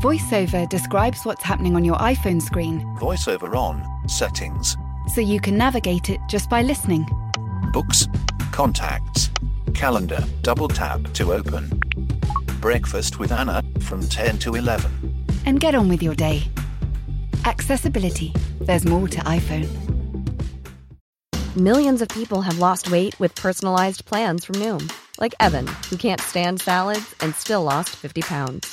VoiceOver describes what's happening on your iPhone screen VoiceOver on, settings, so you can navigate it just by listening. books, contacts, calendar, double tap to open. Breakfast with Anna from 10 to 11. And get on with your day. Accessibility. There's more to iPhone. Millions of people have lost weight with personalized plans from Noom, like Evan, who can't stand salads and still lost 50 pounds.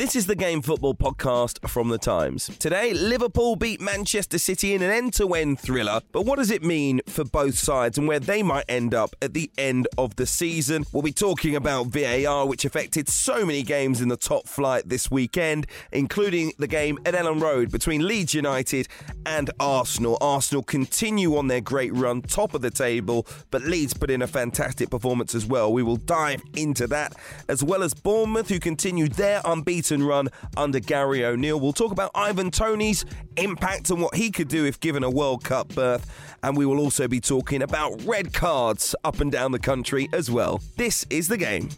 This is the Game Football podcast from The Times. Today, Liverpool beat Manchester City in an end to end thriller. But what does it mean for both sides and where they might end up at the end of the season? We'll be talking about VAR, which affected so many games in the top flight this weekend, including the game at Elland Road between Leeds United and Arsenal. Arsenal continue on their great run, top of the table, but Leeds put in a fantastic performance as well. We will dive into that, as well as Bournemouth, who continued their unbeaten run under Gary O'Neill. We'll talk about Ivan Toney's impact and what he could do if given a World Cup berth. And we will also be talking about red cards up and down the country as well. This is the game.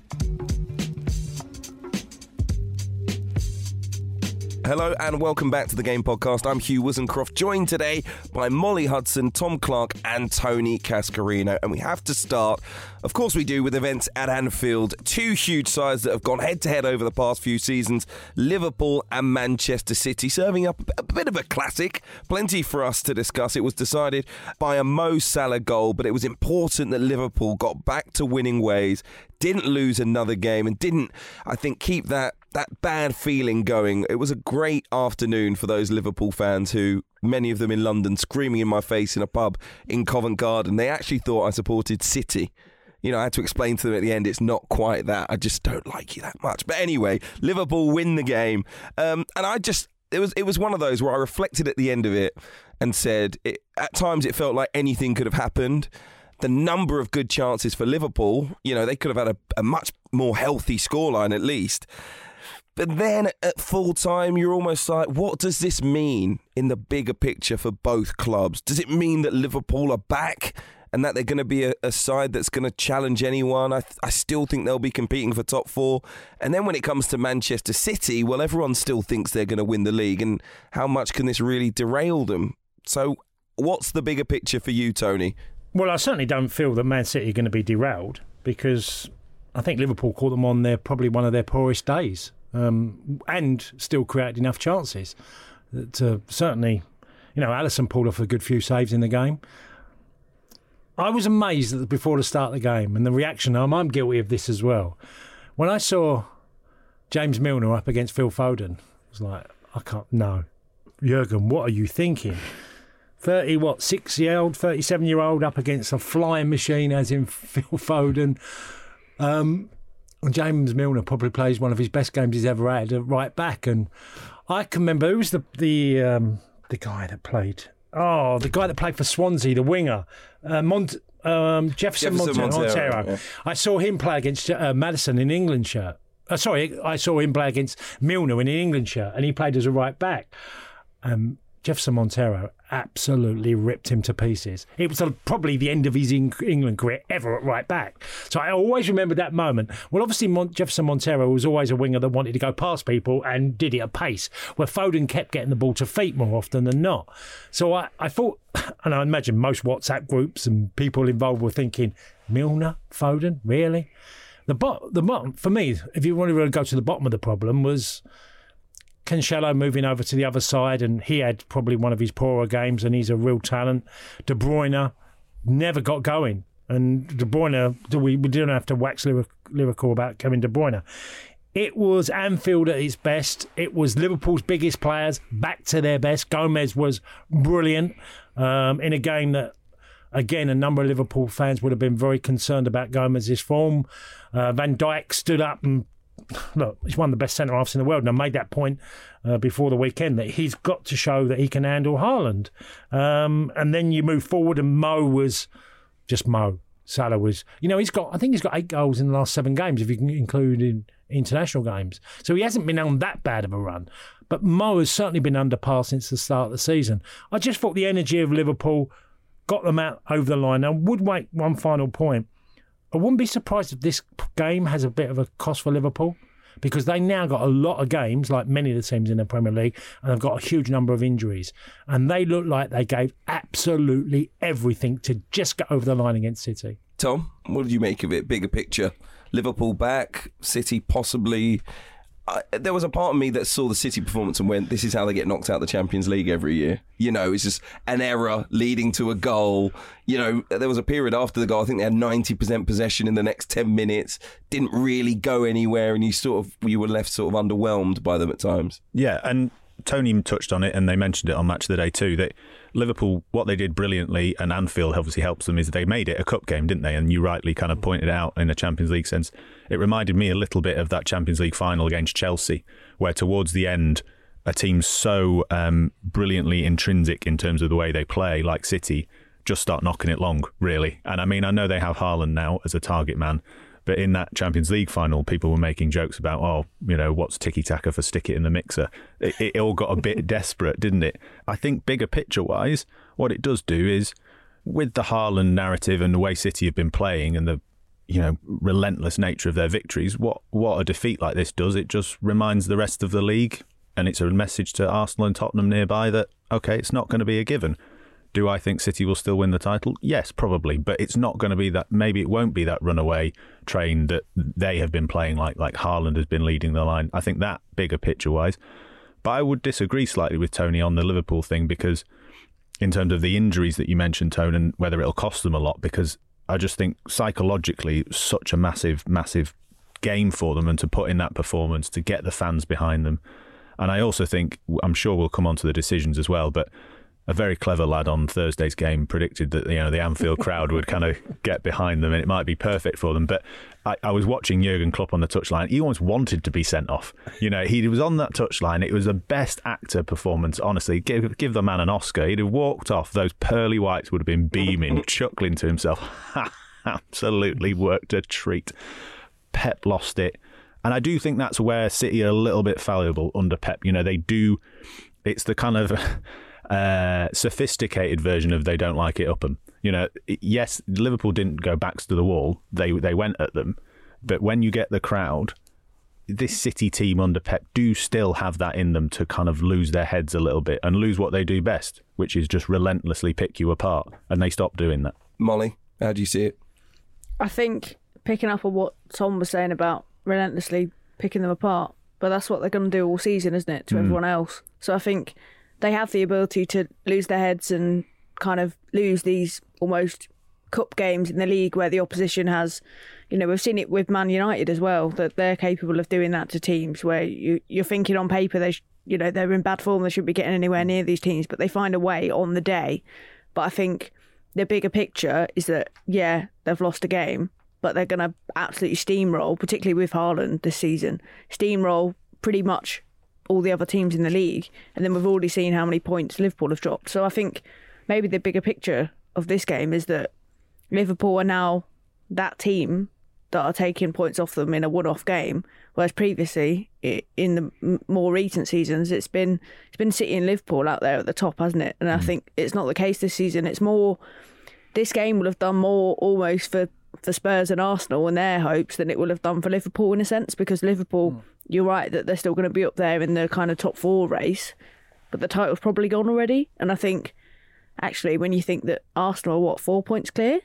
Hello and welcome back to the Game Podcast. I'm Hugh Woozencroft, joined today by Molly Hudson, Tom Clarke, and Tony Cascarino. And we have to start, of course, we do with events at Anfield. Two huge sides that have gone head to head over the past few seasons Liverpool and Manchester City, serving up a bit of a classic. Plenty for us to discuss. It was decided by a Mo Salah goal, but it was important that Liverpool got back to winning ways, didn't lose another game, and didn't, I think, keep that that bad feeling going. It was a great afternoon for those Liverpool fans who, many of them in London, screaming in my face in a pub in Covent Garden. They actually thought I supported City. You know, I had to explain to them at the end, it's not quite that. I just don't like you that much. But anyway, Liverpool win the game. Um, and I just, it was, it was one of those where I reflected at the end of it and said, it, at times it felt like anything could have happened the number of good chances for Liverpool, you know, they could have had a, a much more healthy scoreline at least. But then at full time, you're almost like, what does this mean in the bigger picture for both clubs? Does it mean that Liverpool are back and that they're going to be a, a side that's going to challenge anyone? I, I still think they'll be competing for top four. And then when it comes to Manchester City, well, everyone still thinks they're going to win the league. And how much can this really derail them? So, what's the bigger picture for you, Tony? Well, I certainly don't feel that Man City are going to be derailed because I think Liverpool caught them on their probably one of their poorest days um, and still created enough chances to certainly, you know, Alisson pulled off a good few saves in the game. I was amazed that before the start of the game and the reaction. I'm, I'm guilty of this as well. When I saw James Milner up against Phil Foden, I was like, I can't. No, Jurgen, what are you thinking? 30, what, six year old, 37 year old up against a flying machine, as in Phil Foden. Um, and James Milner probably plays one of his best games he's ever had at right back. And I can remember who was the the um, the guy that played. Oh, the guy that played for Swansea, the winger, uh, Mont, um, Jefferson, Jefferson Montero. Montero, yeah. I saw him play against uh, Madison in England shirt. Uh, sorry, I saw him play against Milner in an England shirt, and he played as a right back. Um, Jefferson Montero absolutely ripped him to pieces. It was probably the end of his Eng- England career ever at right back. So I always remember that moment. Well, obviously, Mon- Jefferson Montero was always a winger that wanted to go past people and did it at pace, where Foden kept getting the ball to feet more often than not. So I, I thought, and I imagine most WhatsApp groups and people involved were thinking, Milner, Foden, really? The bot, the bottom for me, if you want to really go to the bottom of the problem, was Cancelo moving over to the other side, and he had probably one of his poorer games, and he's a real talent. De Bruyne never got going, and De Bruyne, we, we didn't have to wax lyrical about Kevin De Bruyne. It was Anfield at its best. It was Liverpool's biggest players back to their best. Gomez was brilliant um, in a game that again, a number of Liverpool fans would have been very concerned about Gomez's form. Uh, Van Dijk stood up and look, he's one of the best centre halves in the world, and I made that point uh, before the weekend that he's got to show that he can handle Haaland. Um, and then you move forward, and Mo was just Mo. Salah was, you know, he's got, I think he's got eight goals in the last seven games, if you can include in international games. So he hasn't been on that bad of a run. But Mo has certainly been under par since the start of the season. I just thought the energy of Liverpool got them out over the line. I would make one final point. I wouldn't be surprised if this game has a bit of a cost for Liverpool because they now got a lot of games, like many of the teams in the Premier League, and they've got a huge number of injuries. And they look like they gave absolutely everything to just get over the line against City. Tom, what did you make of it? Bigger picture. Liverpool back, City possibly I, there was a part of me that saw the City performance and went, "This is how they get knocked out the Champions League every year." You know, it's just an error leading to a goal. You know, there was a period after the goal. I think they had ninety percent possession in the next ten minutes. Didn't really go anywhere, and you sort of you were left sort of underwhelmed by them at times. Yeah, and Tony touched on it, and they mentioned it on Match of the Day too. That Liverpool, what they did brilliantly, and Anfield obviously helps them, is they made it a cup game, didn't they? And you rightly kind of pointed out in a Champions League sense. It reminded me a little bit of that Champions League final against Chelsea, where towards the end, a team so um, brilliantly intrinsic in terms of the way they play, like City, just start knocking it long, really. And I mean, I know they have Haaland now as a target man, but in that Champions League final, people were making jokes about, oh, you know, what's tiki taka for stick it in the mixer? It, it all got a bit desperate, didn't it? I think bigger picture wise, what it does do is with the Haaland narrative and the way City have been playing and the you know relentless nature of their victories, what what a defeat like this does, it just reminds the rest of the league, and it's a message to Arsenal and Tottenham nearby that okay, it's not going to be a given. Do I think City will still win the title? Yes, probably, but it's not going to be that. Maybe it won't be that runaway train that they have been playing like like Haaland has been leading the line. I think that bigger picture wise, but I would disagree slightly with Tony on the Liverpool thing because in terms of the injuries that you mentioned, Tone, and whether it'll cost them a lot, because I just think psychologically such a massive, massive game for them, and to put in that performance to get the fans behind them. And I also think I'm sure we'll come on to the decisions as well, but a very clever lad on Thursday's game predicted that you know the Anfield crowd would kind of get behind them and it might be perfect for them. But I, I, was watching Jurgen Klopp on the touchline. He almost wanted to be sent off. You know, he was on that touchline. It was the best actor performance. Honestly, give give the man an Oscar. He'd have walked off. Those pearly whites would have been beaming, chuckling to himself. Absolutely worked a treat. Pep lost it. And I do think that's where City are a little bit fallible under Pep. You know, they do. It's the kind of uh, sophisticated version of they don't like it up them. You know, yes, Liverpool didn't go backs to the wall; they they went at them. But when you get the crowd, this City team under Pep do still have that in them to kind of lose their heads a little bit and lose what they do best, which is just relentlessly pick you apart. And they stop doing that. Molly, how do you see it? I think picking up on what Tom was saying about relentlessly picking them apart, but that's what they're going to do all season, isn't it, to mm. everyone else? So I think they have the ability to lose their heads and kind of lose these almost cup games in the league where the opposition has, you know, we've seen it with Man United as well that they're capable of doing that to teams where you you're thinking on paper they, sh- you know, they're in bad form they shouldn't be getting anywhere near these teams, but they find a way on the day. But I think the bigger picture is that yeah they've lost a game, but they're going to absolutely steamroll, particularly with Haaland this season, steamroll pretty much all the other teams in the league. And then we've already seen how many points Liverpool have dropped. So I think maybe the bigger picture of this game is that Liverpool are now that team that are taking points off them in a one-off game, whereas previously in the more recent seasons it's been it's been City and Liverpool out there at the top, hasn't it? And I mm. think it's not the case this season. It's more this game will have done more almost for for Spurs and Arsenal and their hopes than it will have done for Liverpool in a sense because Liverpool. Mm you're right that they're still going to be up there in the kind of top four race, but the title's probably gone already. And I think, actually, when you think that Arsenal are what four points clear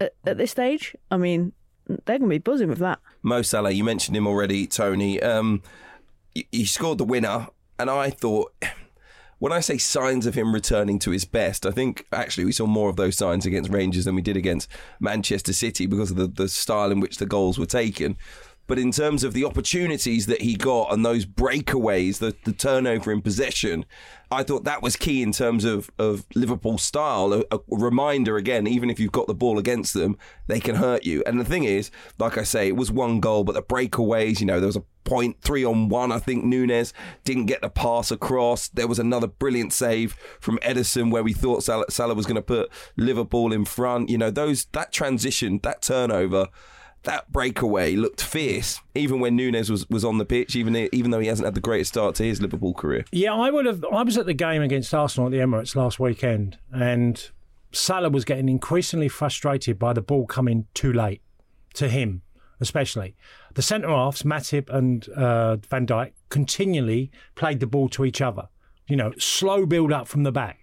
at, at this stage, I mean, they're going to be buzzing with that. Mo Salah, you mentioned him already, Tony. Um, he scored the winner, and I thought. When I say signs of him returning to his best, I think actually we saw more of those signs against Rangers than we did against Manchester City because of the, the style in which the goals were taken. But in terms of the opportunities that he got and those breakaways, the, the turnover in possession, I thought that was key in terms of, of Liverpool style. A, a reminder again, even if you've got the ball against them, they can hurt you. And the thing is, like I say, it was one goal, but the breakaways, you know, there was a point three on one. I think Nunez didn't get the pass across. There was another brilliant save from Ederson where we thought Salah, Salah was going to put Liverpool in front. You know, those that transition, that turnover that breakaway looked fierce, even when Nunez was, was on the pitch, even even though he hasn't had the greatest start to his Liverpool career. Yeah, I would have. I was at the game against Arsenal at the Emirates last weekend, and Salah was getting increasingly frustrated by the ball coming too late to him, especially. The centre halves, Matip and uh, Van Dijk, continually played the ball to each other. You know, slow build up from the back.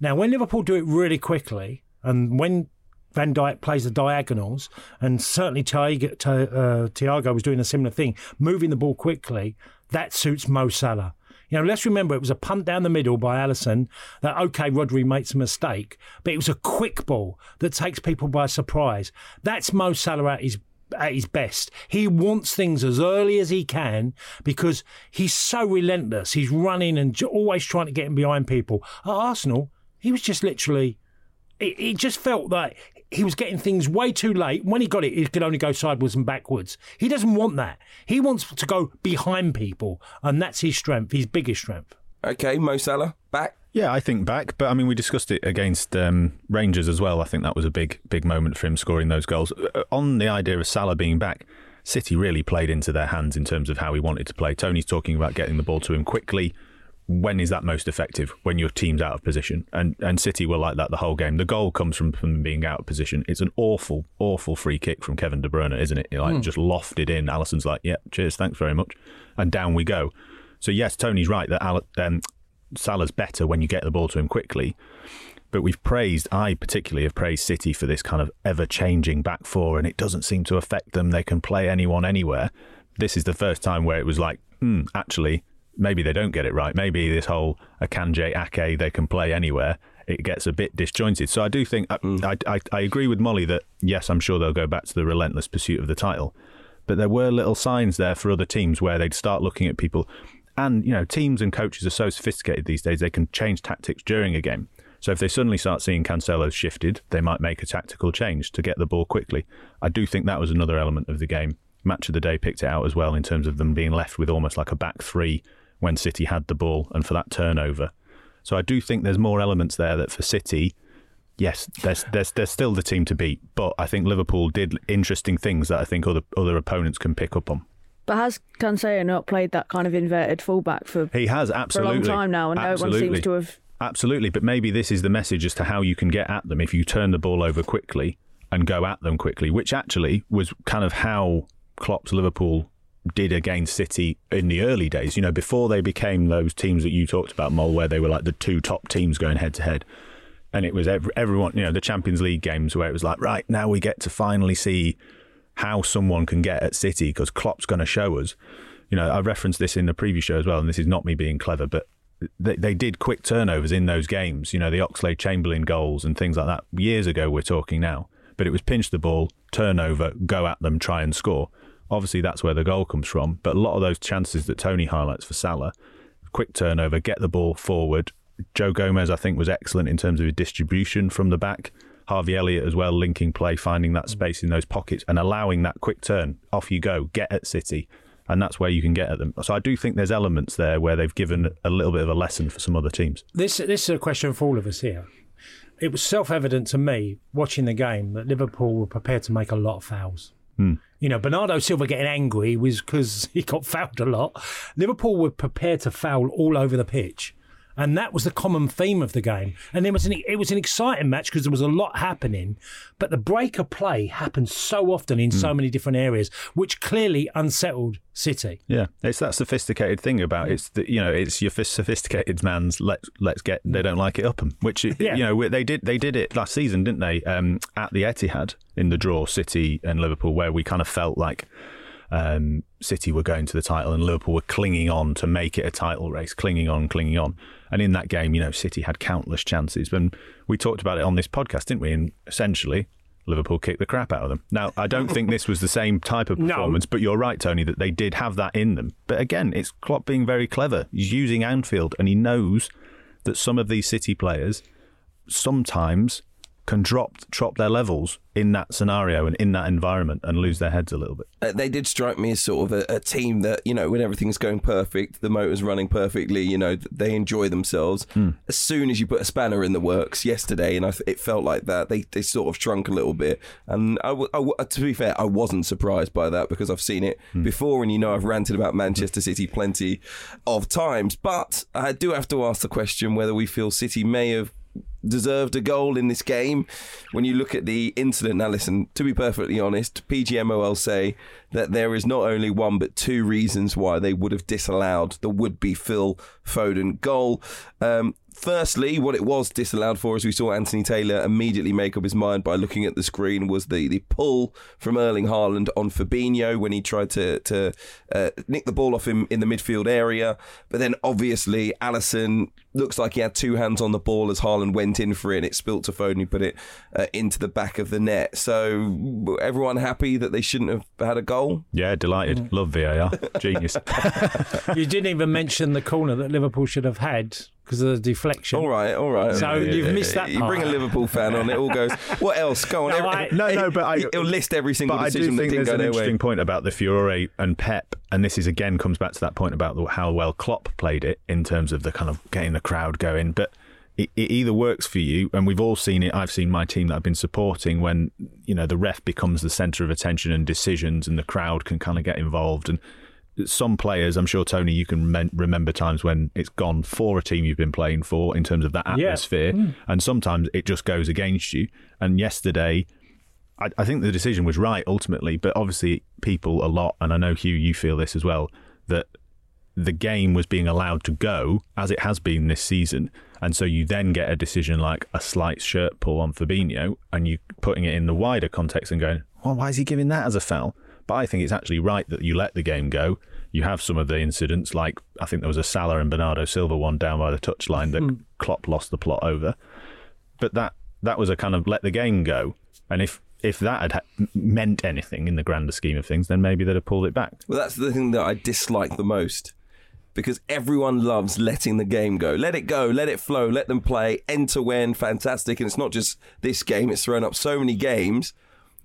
Now, when Liverpool do it really quickly, and when Van Dijk plays the diagonals, and certainly Thiago, uh, was doing a similar thing, moving the ball quickly. That suits Mo Salah. You know, let's remember it was a punt down the middle by Alisson that, okay, Rodri makes a mistake, but it was a quick ball that takes people by surprise. That's Mo Salah at his at his best. He wants things as early as he can because he's so relentless. He's running and always trying to get in behind people. At Arsenal, he was just literally. It, it just felt like he was getting things way too late. When he got it, he could only go sideways and backwards. He doesn't want that. He wants to go behind people, and that's his strength, his biggest strength. Okay, Mo Salah back. Yeah, I think back, but I mean, we discussed it against um, Rangers as well. I think that was a big, big moment for him scoring those goals. Uh, on the idea of Salah being back, City really played into their hands in terms of how he wanted to play. Tony's talking about getting the ball to him quickly when is that most effective when your team's out of position? And and City were like that the whole game. The goal comes from, from being out of position. It's an awful, awful free kick from Kevin De Bruyne, isn't it? Like mm. just lofted in. Alisson's like, yeah, cheers, thanks very much, and down we go. So yes, Tony's right that Al- um, Salah's better when you get the ball to him quickly. But we've praised, I particularly have praised City for this kind of ever changing back four, and it doesn't seem to affect them. They can play anyone anywhere. This is the first time where it was like, hmm, actually, maybe they don't get it right. Maybe this whole Akanji Ake they can play anywhere. It gets a bit disjointed. So I do think mm. I, I I agree with Molly that yes, I'm sure they'll go back to the relentless pursuit of the title, but there were little signs there for other teams where they'd start looking at people, and you know teams and coaches are so sophisticated these days they can change tactics during a game. So if they suddenly start seeing Cancelo shifted, they might make a tactical change to get the ball quickly. I do think that was another element of the game. Match of the day picked it out as well in terms of them being left with almost like a back three when City had the ball and for that turnover. So I do think there's more elements there that for City, yes, there's there's there's still the team to beat, but I think Liverpool did interesting things that I think other other opponents can pick up on. But has Cancelo not played that kind of inverted fullback for he has absolutely for a long time now, and absolutely. no one seems to have absolutely. But maybe this is the message as to how you can get at them if you turn the ball over quickly and go at them quickly, which actually was kind of how Klopp's Liverpool did against City in the early days, you know, before they became those teams that you talked about, Mole, where they were like the two top teams going head to head. And it was every, everyone, you know, the Champions League games where it was like, right, now we get to finally see how someone can get at City because Klopp's going to show us. You know, I referenced this in the previous show as well, and this is not me being clever, but they, they did quick turnovers in those games, you know, the Oxlade-Chamberlain goals and things like that. Years ago, we're talking now. But it was pinch the ball, turnover, go at them, try and score. Obviously, that's where the goal comes from. But a lot of those chances that Tony highlights for Salah, quick turnover, get the ball forward. Joe Gomez, I think, was excellent in terms of his distribution from the back. Harvey Elliott as well, linking play, finding that space in those pockets and allowing that quick turn. Off you go, get at City. And that's where you can get at them. So I do think there's elements there where they've given a little bit of a lesson for some other teams. This, this is a question for all of us here. It was self evident to me watching the game that Liverpool were prepared to make a lot of fouls. Hmm. You know, Bernardo Silva getting angry was because he got fouled a lot. Liverpool were prepared to foul all over the pitch and that was the common theme of the game. And it was an it was an exciting match because there was a lot happening, but the break of play happened so often in mm. so many different areas, which clearly unsettled City. Yeah, it's that sophisticated thing about it's the you know it's your sophisticated man's let's let's get they don't like it up them, which yeah. you know they did they did it last season, didn't they? Um, at the Etihad in the draw, City and Liverpool, where we kind of felt like um, City were going to the title and Liverpool were clinging on to make it a title race, clinging on, clinging on. And in that game, you know, City had countless chances. And we talked about it on this podcast, didn't we? And essentially, Liverpool kicked the crap out of them. Now, I don't think this was the same type of No. performance, but you're right, Tony, that they did have that in them. But again, it's Klopp being very clever. He's using Anfield, and he knows that some of these City players sometimes can drop drop their levels in that scenario and in that environment and lose their heads a little bit. Uh, they did strike me as sort of a, a team that you know when everything's going perfect, the motor's running perfectly. You know they enjoy themselves. Hmm. As soon as you put a spanner in the works yesterday, and I, th- it felt like that, they they sort of shrunk a little bit. And I, w- I w- uh, to be fair, I wasn't surprised by that because I've seen it hmm. before, and you know I've ranted about hmm. Manchester City plenty of times. But I do have to ask the question whether we feel City may have deserved a goal in this game. When you look at the incident, now listen, to be perfectly honest, PGMOL say that there is not only one but two reasons why they would have disallowed the would be Phil Foden goal. Um, Firstly, what it was disallowed for, as we saw Anthony Taylor immediately make up his mind by looking at the screen, was the, the pull from Erling Haaland on Fabinho when he tried to to uh, nick the ball off him in the midfield area. But then obviously Alisson looks like he had two hands on the ball as Haaland went in for it, and it spilt to Foden, who put it uh, into the back of the net. So everyone happy that they shouldn't have had a goal. Yeah, delighted. Mm. Love VAR. Genius. you didn't even mention the corner that Liverpool should have had because of the deflection. All right, all right. So you've missed that You bring a. Liverpool fan on, it all goes. What else? Go on. No, Every- I- No, no, but I- it'll list every single But I do decision that think didn't there's go an their interesting way. point about the Fiore and Pep, and this is again comes back to that point about the, how well Klopp played it in terms of the kind of getting the crowd going. But it, it either works for you, and we've all seen it. I've seen my team that I've been supporting when you know the ref becomes the centre of attention and decisions, and the crowd can kind of get involved and. Some players, I'm sure Tony, you can men- remember times when it's gone for a team you've been playing for in terms of that Yeah. atmosphere, hmm. and sometimes it just goes against you. And yesterday, I, I think the decision was right ultimately, but obviously people a lot, and I know Hugh, you feel this as well, that the game was being allowed to go as it has been this season, and so you then get a decision like a slight shirt pull on Fabinho, and you putting it in the wider context and going, well, why is he giving that as a foul? But I think it's actually right that you let the game go. You have some of the incidents, like I think there was a Salah and Bernardo Silva one down by the touchline that hmm. Klopp lost the plot over but that that was a kind of let the game go. And if if that had ha- meant anything in the grander scheme of things, then maybe they'd have pulled it back. Well, that's the thing that I dislike the most. Because everyone loves letting the game go. Let it go, let it flow, let them play end to end, fantastic. And it's not just this game, it's thrown up so many games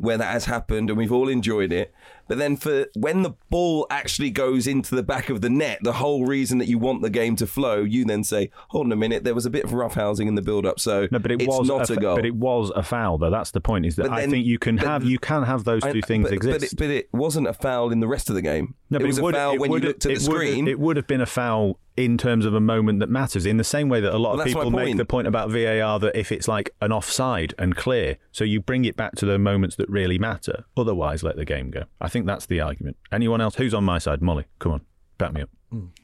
where that has happened and we've all enjoyed it. But then for when the ball actually goes into the back of the net, the whole reason that you want the game to flow, you then say, Hold on a minute, there was a bit of roughhousing in the build up, so No, but it it's was not a, fa- goal. But it was a foul, though. That's the point. Is that But I think you can have you can have those I- two things but, exist. But it, but it wasn't a foul in the rest of the game. No, it but was would- a foul it when you looked at the it screen. It would have been a foul in terms of a moment that matters. In the same way that a lot Well, of people make the point about VAR that if it's like an offside and clear, so you bring it back to the moments that really matter. Otherwise, let the game go. I think that's the argument. Anyone else? Who's on my side? Molly, come on, back me up.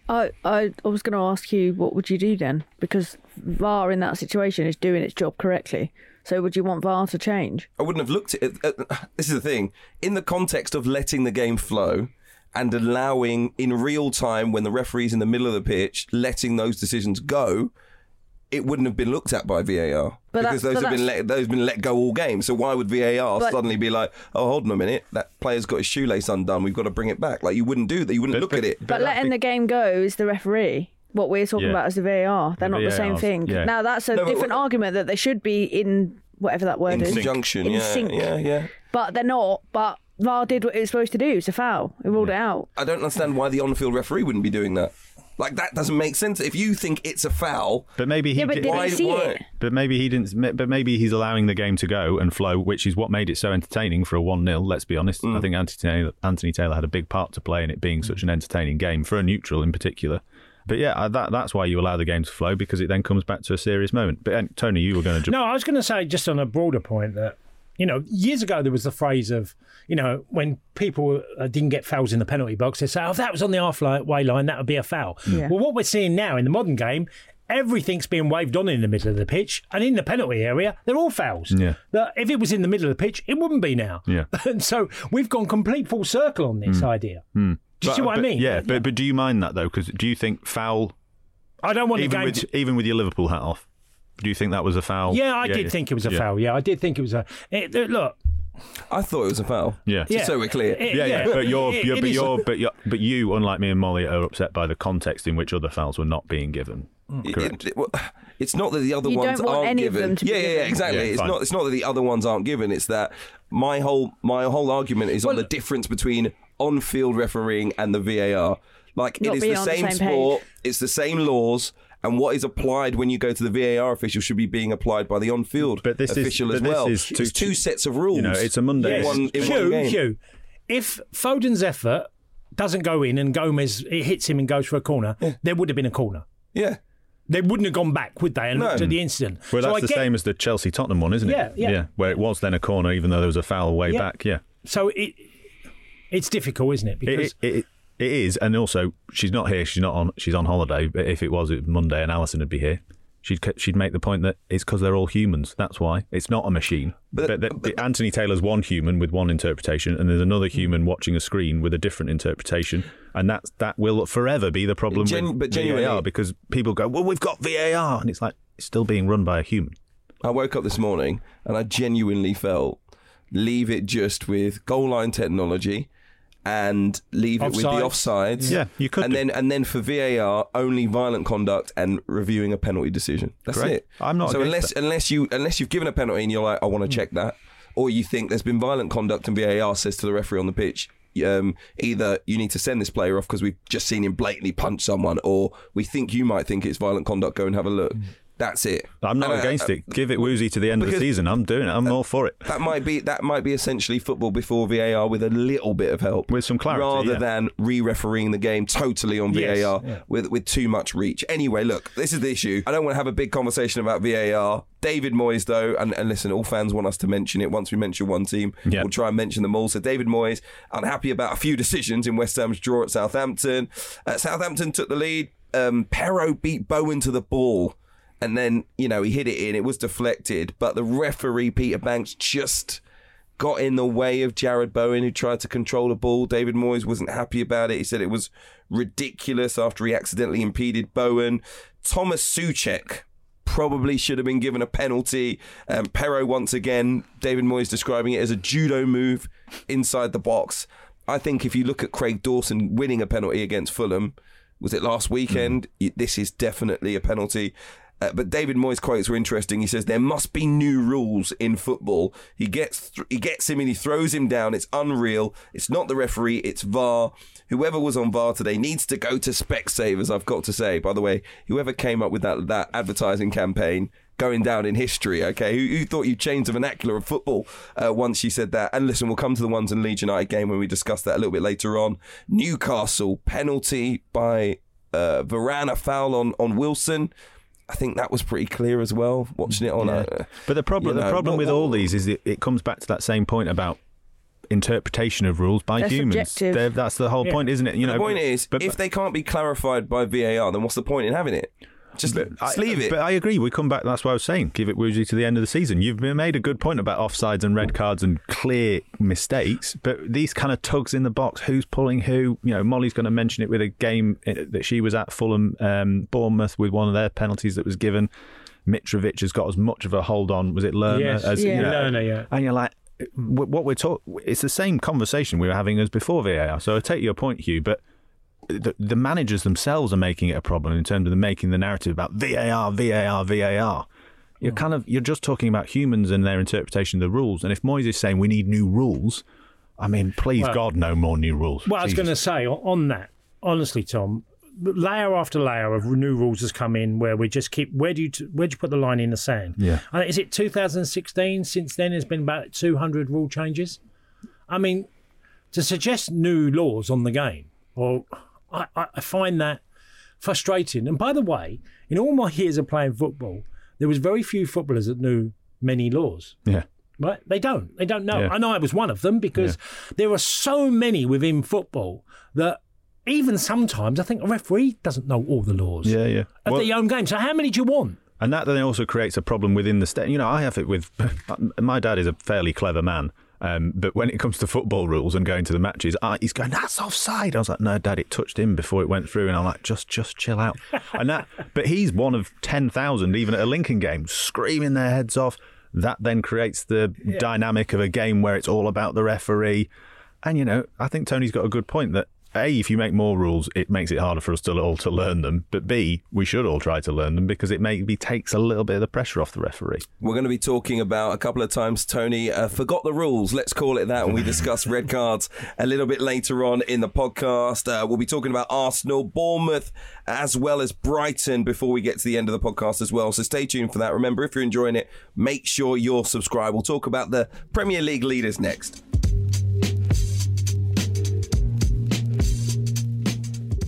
I, I, I was going to ask you, what would you do then? Because VAR in that situation is doing its job correctly. So would you want VAR to change? I wouldn't have looked at it. Uh, this is the thing. In the context of letting the game flow and allowing in real time when the referee's in the middle of the pitch, letting those decisions go, it wouldn't have been looked at by VAR But because those have been let, those have been let go all game. So why would VAR But- suddenly be like, oh, hold on a minute, that player's got his shoelace undone, we've got to bring it back? Like you wouldn't do that. You wouldn't But- look but- at it. But, letting the game go is the referee. What we're talking Yeah. about is the VAR. They're The not the same thing. yeah. Now that's a No, different what- argument that they should be in whatever that word in is. conjunction, In yeah, sync. yeah, yeah. But they're not. But VAR did what it was supposed to do. It's a foul. It ruled it out. I don't understand why the on-field referee wouldn't be doing that. Like that doesn't make sense. If you think it's a foul, But maybe he Yeah, but did- did why? he see why? it? But maybe he didn't. But maybe he's allowing the game to go and flow, which is what made it so entertaining for a one 0 Let's be honest. Mm. I think Anthony Taylor, Anthony Taylor had a big part to play in it being such an entertaining game for a neutral in particular. But yeah, I- that that's why you allow the game to flow because it then comes back to a serious moment. But uh, Tony, you were going to jump. No, I was going to say just on a broader point that you know years ago there was the phrase of you know when people uh, didn't get fouls in the penalty box they say oh if that was on the halfway line that would be a foul. Yeah. Well, what we're seeing now in the modern game. Everything's being waved on in the middle of the pitch, and in the penalty area, they're all fouls. Yeah. That if it was in the middle of the pitch, it wouldn't be now. Yeah. and so we've gone complete full circle on this idea. Do you But- see what but- I mean? Yeah, but but do you mind that though? Because do you think foul I don't want the even game with to, even with your Liverpool hat off? Do you think that was a foul? Yeah, I did think it was a yeah. foul. Yeah, I did think it was a. It, it- look, I thought it was a foul. Yeah. Just so we're clear. It- Yeah, yeah, but you're, it- you're but you're, but you're, but you, unlike me and Molly, are upset by the context in which other fouls were not being given. Mm. It- Correct. it- well, it's not that the other You ones don't want aren't any of given. them to be yeah, yeah, yeah, exactly. Yeah, it's fine. not. It's not that the other ones aren't given. It's that my whole my whole argument is on the difference between on-field refereeing and the VAR. Like Not it is the on the same, same sport. It's the same laws. And what is applied when you go to the VAR official should be being applied by the on-field But this is- official but as this well. is two- it's two sets of rules. You know, it's a Monday. in one, in one Hugh, game. Hugh, if Foden's effort doesn't go in and Gomez it hits him and goes for a corner, there would have been a corner. Yeah. They wouldn't have gone back, would they, and No. looked at the incident? Well, So that's I the get- same as the Chelsea Tottenham one, isn't it? Yeah, yeah. Where it was then a corner, even though there was a foul way Yeah. back. Yeah. So it it's difficult, isn't it? It, Because it, it, it is, and also she's not here. She's not on. She's on holiday. But if it was Monday and Alison would be here, she'd she'd make the point that it's because they're all humans. That's why it's not a machine. But- But, the- the- Anthony Taylor's one human with one interpretation, and there's another hmm. human watching a screen with a different interpretation, and that that will forever be the problem Gen- with but genuinely- VAR because people go, "Well, we've got VAR," and it's like it's still being run by a human. I woke up this morning and I genuinely felt leave it just with goal line technology and leave it with the offsides. Yeah, you could And do. then and then for VAR only violent conduct and reviewing a penalty decision. That's Great. it. I'm not So unless that. unless you unless you've given a penalty and you're like I want to check that, or you think there's been violent conduct and VAR says to the referee on the pitch. Um, either you need to send this player off because we've just seen him blatantly punch someone, or we think you might think it's violent conduct. Go and have a look. That's it. I'm not And against I- it. Give it woozy to the end of the season. I'm doing it. I'm all for it. that might be that might be essentially football before VAR with a little bit of help, With some clarity, rather yeah. than re-refereeing the game totally on Yes, VAR yeah. with with too much reach. Anyway, look, this is the issue. I don't want to have a big conversation about VAR. David Moyes, though, and, and listen, all fans want us to mention it. Once we mention one team, Yeah. we'll try and mention them all. So David Moyes, unhappy about a few decisions in West Ham's draw at Southampton. Uh, Southampton took the lead. Um, Perraud beat Bowen to the ball and then you know he hit it in. It was deflected, but the referee Peter Banks just got in the way of Jarrod Bowen, who tried to control the ball. David Moyes wasn't happy about it. He said it was ridiculous after he accidentally impeded Bowen. Thomas Souček probably should have been given a penalty. Um, Perraud once again, David Moyes describing it as a judo move inside the box. I think if you look at Craig Dawson winning a penalty against Fulham, was it last weekend? Y- This is definitely a penalty. Uh, but David Moyes' quotes were interesting. He says there must be new rules in football. He gets th- he gets him and he throws him down. It's unreal. It's not the referee. It's VAR. Whoever was on VAR today needs to go to Specsavers. I've got to say. By the way, whoever came up with that that advertising campaign going down in history. Okay, who, who thought you changed the vernacular of football uh, once you said that? And listen, we'll come to the ones in Leeds United game when we discuss that a little bit later on. Newcastle penalty by uh, Varane, a foul on on Wilson. I think that was pretty clear as well. Watching it on, Yeah. uh, But the problem, you know, the problem what- with what- all these is it, it comes back to that same point about interpretation of rules by They're humans. subjective. They're- that's the whole Yeah. point, isn't it? You know, the point is, but, if they can't be clarified by VAR, then what's the point in having it? Just, but just I, leave it. But I agree. We come back. That's what I was saying. Give it woozy to the end of the season. You've made a good point about offsides and red cards and clear mistakes. But these kind of tugs in the box, who's pulling who? You know, Molly's going to mention it with a game uh, that she was at Fulham, um, Bournemouth, with one of their penalties that was given. Mitrovic has got as much of a hold on. Was it Lerma? Yes. as, you Yeah. know, Lerma, yeah. And you're like, what we're talking. It's the same conversation we were having as before VAR. So I take your point, Hugh, but the, the managers themselves are making it a problem in terms of making the narrative about VAR, VAR, VAR. You're kind of you're just talking about humans and their interpretation of the rules. And if Moyes is saying we need new rules, I mean, please Well- God, no more new rules. Well, I was going to say on- on that, honestly, Tom, layer after layer of new rules has come in where we just keep. Where do you where do you put the line in the sand? Yeah. Uh, is it 2016? Since then, there's been about 200 rule changes. I mean, to suggest new laws on the game, or I, I I find that frustrating. And by the way, in all my years of playing football, there was very few footballers that knew many laws. Yeah. Right? They don't. They don't know. Yeah. know I was one of them because there are so many within football that even sometimes I think a referee doesn't know all the laws Yeah, yeah. of Well- their own game. So how many do you want? And that then also creates a problem within the state. You know, I have it with my dad is a fairly clever man. Um, but when it comes to football rules and going to the matches, I, he's going, "That's offside." I was like, "No, Dad, it touched him before it went through." And I'm like, "Just, just chill out." and that, but he's one of ten thousand, even at a Lincoln game, screaming their heads off. that then creates the dynamic of a game where it's all about the referee. And you know, I think Tony's got a good point that a, if you make more rules, it makes it harder for us to all to learn them. But B, we should all try to learn them because it maybe takes a little bit of the pressure off the referee. We're going to be talking about a couple of times Tony uh, forgot the rules. Let's call it that when we discuss red cards a little bit later on in the podcast. Uh, we'll be talking about Arsenal, Bournemouth, as well as Brighton before we get to the end of the podcast as well. So stay tuned for that. Remember, if you're enjoying it, make sure you're subscribed. We'll talk about the Premier League leaders next.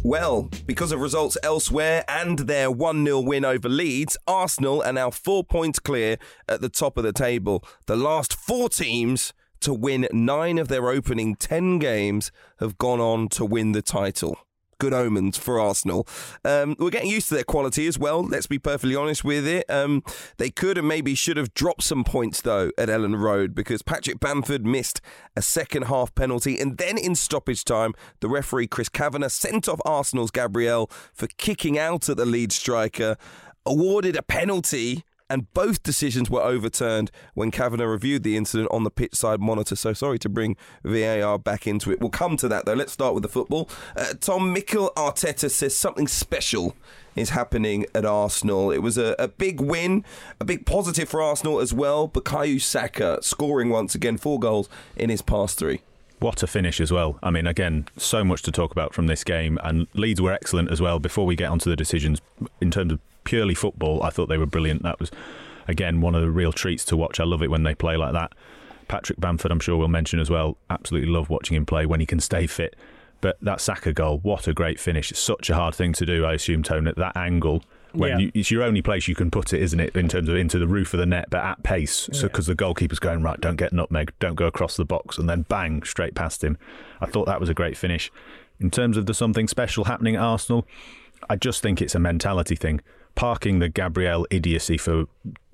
Well, because of results elsewhere and their 1 0 win over Leeds, Arsenal are now four points clear at the top of the table. The last four teams to win nine of their opening 10 games have gone on to win the title good omens for Arsenal. Um, we're getting used to their quality as well. Let's be perfectly honest with it. Um, they could and maybe should have dropped some points though at Elland Road because Patrick Bamford missed a second half penalty, and then in stoppage time, the referee Chris Kavanagh sent off Arsenal's Gabriel for kicking out at the lead striker. Awarded a penalty and both decisions were overturned when Kavanagh reviewed the incident on the pitch side monitor. So sorry to bring VAR back into it. We'll come to that though. Let's start with the football. Uh, Tom Mikel Arteta says something special is happening at Arsenal. It was a, a big win, a big positive for Arsenal as well. But Bukayo Saka scoring once again, four goals in his past three. What a finish as well. I mean, again, so much to talk about from this game, and Leeds were excellent as well. Before we get onto the decisions, in terms of purely football, I thought they were brilliant. That was, again, one of the real treats to watch. I love it when they play like that. Patrick Bamford, I'm sure we'll mention as well. Absolutely love watching him play when he can stay fit. But that Saka goal, what a great finish. It's such a hard thing to do, I assume, Tone, at that angle. When Yeah. you, it's your only place you can put it, isn't it, in terms of into the roof of the net, but at pace. So because the goalkeeper's going right, don't get nutmeg, don't go across the box, and then bang straight past him. I thought that was a great finish. In terms of the something special happening at Arsenal, I just think it's a mentality thing. Parking the Gabriel idiocy for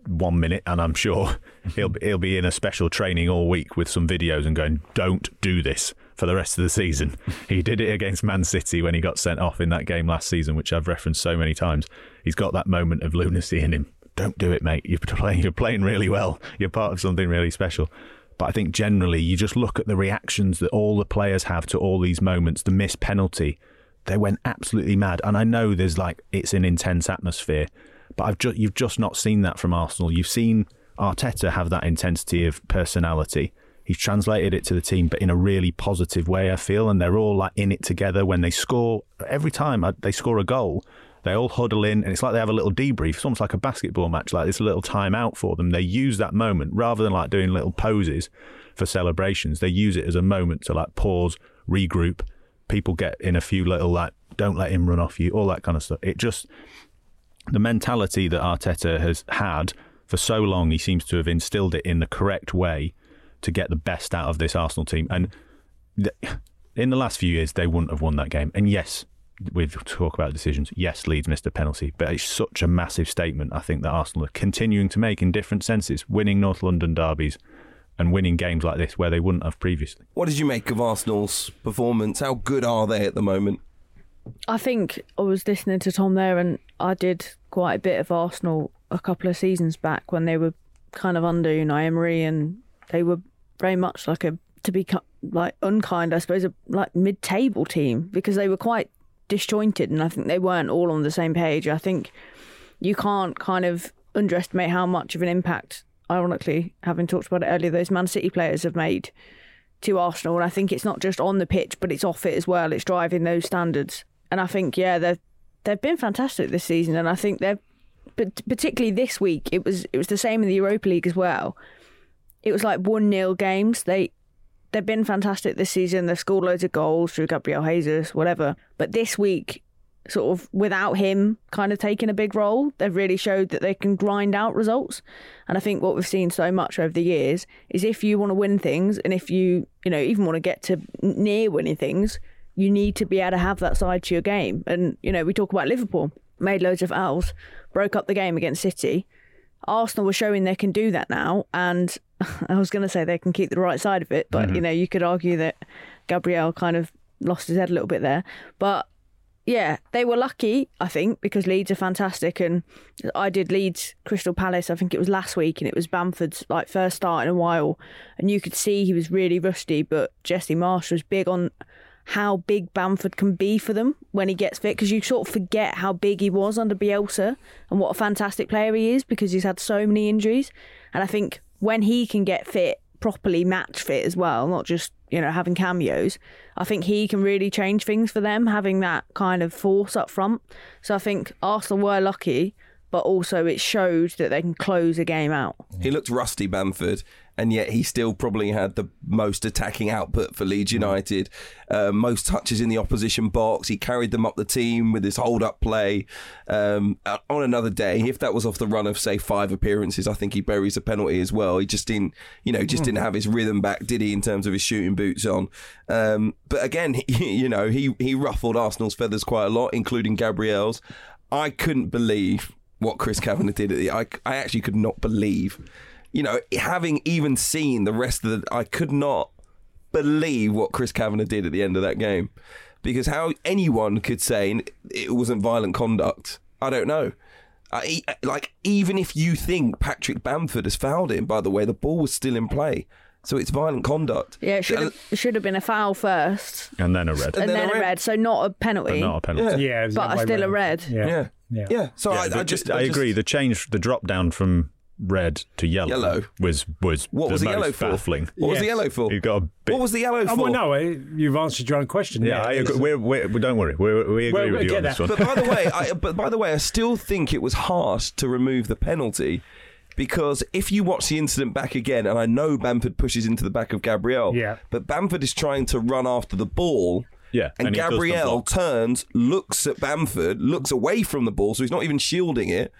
one minute, and I'm sure he'll he'll be in a special training all week with some videos and going, "Don't do this." For the rest of the season, he did it against Man City when he got sent off in that game last season, which I've referenced so many times. He's got that moment of lunacy in him. Don't do it, mate. You're playing. You're playing really well. You're part of something really special. But I think generally, you just look at the reactions that all the players have to all these moments. The missed penalty, they went absolutely mad. And I know there's like it's an intense atmosphere, but I've just you've just not seen that from Arsenal. You've seen Arteta have that intensity of personality. He's translated it to the team, but in a really positive way. I feel, and they're all like in it together. When they score, every time uh, they score a goal, they all huddle in, and it's like they have a little debrief. It's almost like a basketball match, like this little timeout for them. They use that moment rather than like doing little poses for celebrations. They use it as a moment to like pause, regroup. People get in a few little like, don't let him run off you, all that kind of stuff. It just the mentality that Arteta has had for so long, he seems to have instilled it in the correct way to get the best out of this Arsenal team. And th- in the last few years, they wouldn't have won that game. And yes, we talk about decisions. Yes, Leeds missed a penalty, but it's such a massive statement. I think that Arsenal are continuing to make in different senses, winning North London derbies and winning games like this where they wouldn't have previously. What did you make of Arsenal's performance? How good are they at the moment? I think I was listening to Tom there, and I did quite a bit of Arsenal a couple of seasons back when they were kind of under Unai Emery, and they were very much like a to be like unkind, I suppose, a like mid-table team because they were quite disjointed, and I think they weren't all on the same page. I think you can't kind of underestimate how much of an impact, ironically, having talked about it earlier, those Man City players have made to Arsenal. And I think it's not just on the pitch, but it's off it as well. It's driving those standards. And I think, yeah, they've they've been fantastic this season. And I think they've, but particularly this week, it was it was the same in the Europa League as well. It was like one 0 games. They they've been fantastic this season. They've scored loads of goals through Gabriel Jesus, whatever. But this week, sort of without him kind of taking a big role, they've really showed that they can grind out results. And I think what we've seen so much over the years is if you want to win things and if you, you know, even want to get to near winning things, you need to be able to have that side to your game. And, you know, we talk about Liverpool, made loads of owls, broke up the game against City. Arsenal were showing they can do that now, and I was going to say they can keep the right side of it, but you mm-hmm. know you could argue that Gabriel kind of lost his head a little bit there. But yeah, they were lucky, I think, because Leeds are fantastic. And I did Leeds Crystal Palace, I think it was last week, and it was Bamford's like first start in a while. And you could see he was really rusty, but Jesse Marsch was big on how big Bamford can be for them when he gets fit, because you sort of forget how big he was under Bielsa and what a fantastic player he is because he's had so many injuries. And I think when he can get fit, properly match fit as well, not just you know having cameos. I think he can really change things for them, having that kind of force up front. So I think Arsenal were lucky, but also it showed that they can close a game out. He looked rusty, Bamford, and yet he still probably had the most attacking output for Leeds United. Uh, most touches in the opposition box. He carried them up the team with his hold up play. Um, uh, on another day, if that was off the run of say five appearances, I think he buries a penalty as well. He just didn't, you know, just didn't have his rhythm back, did he, in terms of his shooting boots on? Um, but again, he, you know, he he ruffled Arsenal's feathers quite a lot, including Gabriel's. I couldn't believe what Chris Kavanagh did at the. I, I actually could not believe, you know, having even seen the rest of the. I could not believe what Chris Kavanagh did at the end of that game, because how anyone could say it wasn't violent conduct, I don't know. I, like even if you think Patrick Bamford has fouled him, by the way, the ball was still in play, so it's violent conduct. Yeah, it should have, it should have been a foul first And then a red. and, then then, a a red. red. So not a penalty, But not a penalty. Yeah. Yeah, but that way still a red. Yeah. Yeah, Yeah. yeah. So Yeah, I, the- I just, I, I agree. The change, the drop down from red to yellow, Yellow. was was What the was the most yellow for? baffling. What was the yellow for? You got a bit. What was the yellow for? Oh, well, no, you've answered your own question. yeah, I agree. We're, we're, we don't worry. We're, we agree Well, with we you get on this that. one. But by the way, I, but by the way, I still think it was harsh to remove the penalty because if you watch the incident back again, and I know Bamford pushes into the back of Gabriel, Yeah. but Bamford is trying to run after the ball. Yeah, and, and he Gabriel turns, looks at Bamford, looks away from the ball, so he's not even shielding it,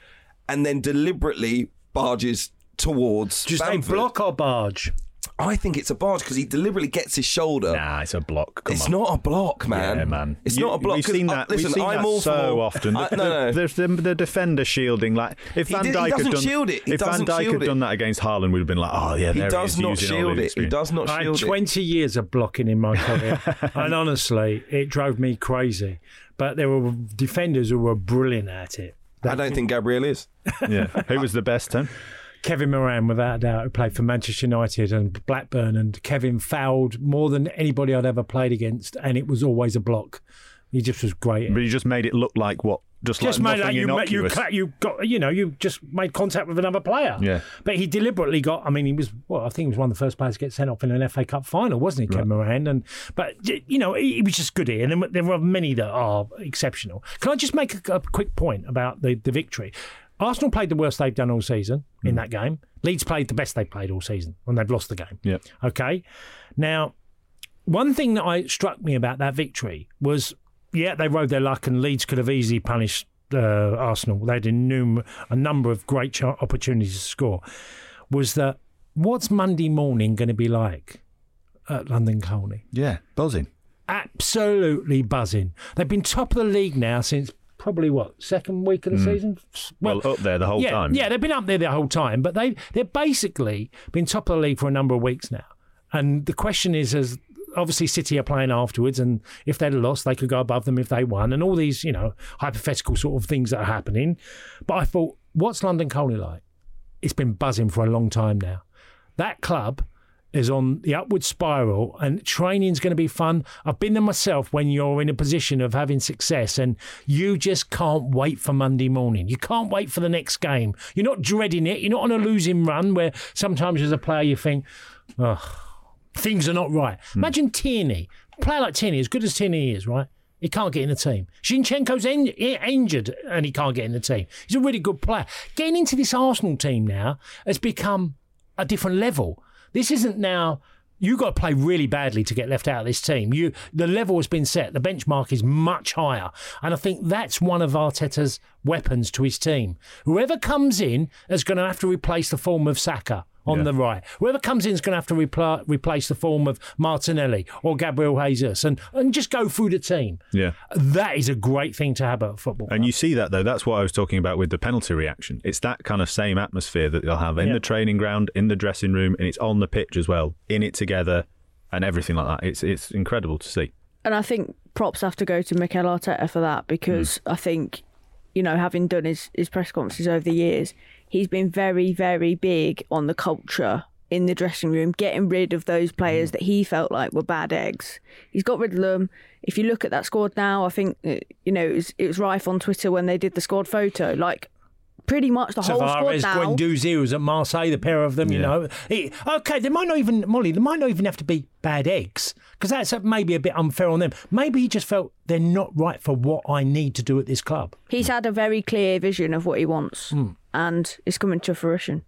and then deliberately barges towards Just a Bamford. block or barge? I think it's a barge because he deliberately gets his shoulder. Nah, it's a block. Come It's on. not a block, man. Yeah, man. It's You- not a block. We've 'cause, seen uh, that. listen, we've seen I'm that all so for, often. I- The, no, no. There's the, the defender shielding. Like if He Van did- he Dijk had doesn't done, shield it. He if Van doesn't Dijk shield had it. done that against Haaland, we'd have been like, oh yeah, He there does he is, not using all shield the it. He experience. does not I had shield it. 20 years of blocking in my career, and honestly, it drove me crazy. But there were defenders who were brilliant at it. I don't think Gabriel is. yeah. Who was the best, Tim? Kevin Moran, without a doubt, who played for Manchester United and Blackburn, and Kevin fouled more than anybody I'd ever played against, and it was always a block. He just was great. But you just made it look like what? Just, just like made like you, you, cla- you got, you know, you just made contact with another player. Yeah. But he deliberately got. I mean, he was. Well, I think he was one of the first players to get sent off in an FA Cup final, wasn't he, Kevin Moran? And but you know, he, he was just good here. And then there were many that are exceptional. Can I just make a, a quick point about the the victory? Arsenal played the worst they've done all season Mm. in that game. Leeds played the best they played all season, and they've lost the game. Yeah. Okay. Now, one thing that I struck me about that victory was, yeah, they rode their luck, and Leeds could have easily punished uh, Arsenal. They had a number of great ch- opportunities to score. Was that what's Monday morning going to be like at London Colney? Yeah, buzzing. Absolutely buzzing. They've been top of the league now since probably what second week of the season. Well, up there the whole yeah, time. Yeah, they've been up there the whole time, but they they've basically been top of the league for a number of weeks now. And the question is, as obviously City are playing afterwards, and if they'd lost, they could go above them if they won, and all these you know hypothetical sort of things that are happening. But I thought, what's London Colney like? It's been buzzing for a long time now. That club is on the upward spiral and training's going to be fun. I've been there myself when you're in a position of having success and you just can't wait for Monday morning. You can't wait for the next game. You're not dreading it. You're not on a losing run where sometimes as a player you think, oh, things are not right. Hmm. Imagine Tierney, a player like Tierney, as good as Tierney is, right? He can't get in the team. Zinchenko's in, eh, injured and he can't get in the team. He's a really good player. Getting into this Arsenal team now has become a different level. This isn't now. You've got to play really badly to get left out of this team. You, the level has been set. The benchmark is much higher, and I think that's one of Arteta's weapons to his team. Whoever comes in is going to have to replace the form of Saka on Yeah. the right. Whoever comes in is going to have to repla- replace the form of Martinelli or Gabriel Jesus, and and just go through the team. Yeah. That is a great thing to have at football. And you see that though. That's what I was talking about with the penalty reaction. It's that kind of same atmosphere that they'll have in Yeah. the training ground, in the dressing room, and it's on the pitch as well. In it together, and everything like that. It's it's incredible to see. And I think props have to go to Mikel Arteta for that because mm. I think, you know, having done his, his press conferences over the years, he's been very, very big on the culture in the dressing room, getting rid of those players that he felt like were bad eggs. He's got rid of them. If you look at that squad now, I think, uh, you know, it was, it was rife on Twitter when they did the squad photo. Like, pretty much the whole squad Tavares, now. Guendouzi was at Marseille, the pair of them, you know. It- okay, they might not even, Molly, they might not even have to be bad eggs because that's maybe a bit unfair on them. Maybe he just felt they're not right for what I need to do at this club. He's had a very clear vision of what he wants, Hmm. and it's coming to fruition.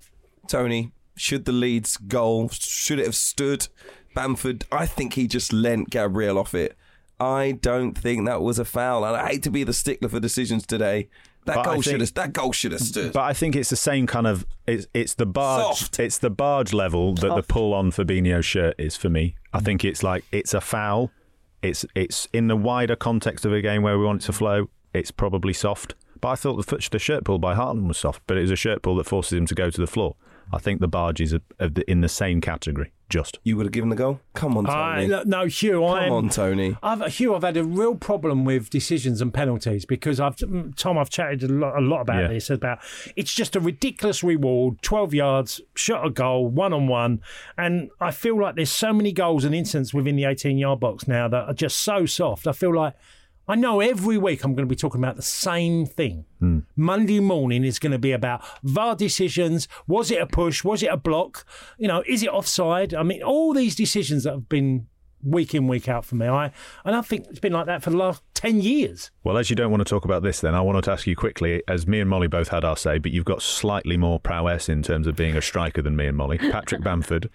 Tony, should the Leeds goal should it have stood? Bamford, I think he just lent Gabriel off it. I don't think that was a foul, and I hate to be the stickler for decisions today. That But I goal think- should have that goal should have stood. But I think it's the same kind of it's it's the barge Soft. it's the barge level that the pull on Fabinho's shirt is for me. I think it's like it's a foul. It's it's in the wider context of a game where we want it to flow. It's probably soft. But I thought the, foot- the shirt pull by Haaland was soft, but it was a shirt pull that forces him to go to the floor. I think the barge is a, of the, in the same category. Just you would have given the goal. Come on, Tony. look, no, Hugh, I Come am, on, Tony. I've Hugh, I've had a real problem with decisions and penalties because I've mm, Tom, I've chatted a lot, a lot about Yeah. this about it's just a ridiculous reward, twelve yards, shot a goal, one on one, and I feel like there's so many goals and incidents within the eighteen yard box now that are just so soft. I feel like I know every week I'm going to be talking about the same thing. Hmm. Monday morning is going to be about VAR decisions. Was it a push? Was it a block? You know, is it offside? I mean, all these decisions that have been week in, week out for me. I and I think it's been like that for the last ten years. Well, as you don't want to talk about this, then I wanted to ask you quickly, as me and Molly both had our say, but you've got slightly more prowess in terms of being a striker than me and Molly. Patrick Bamford.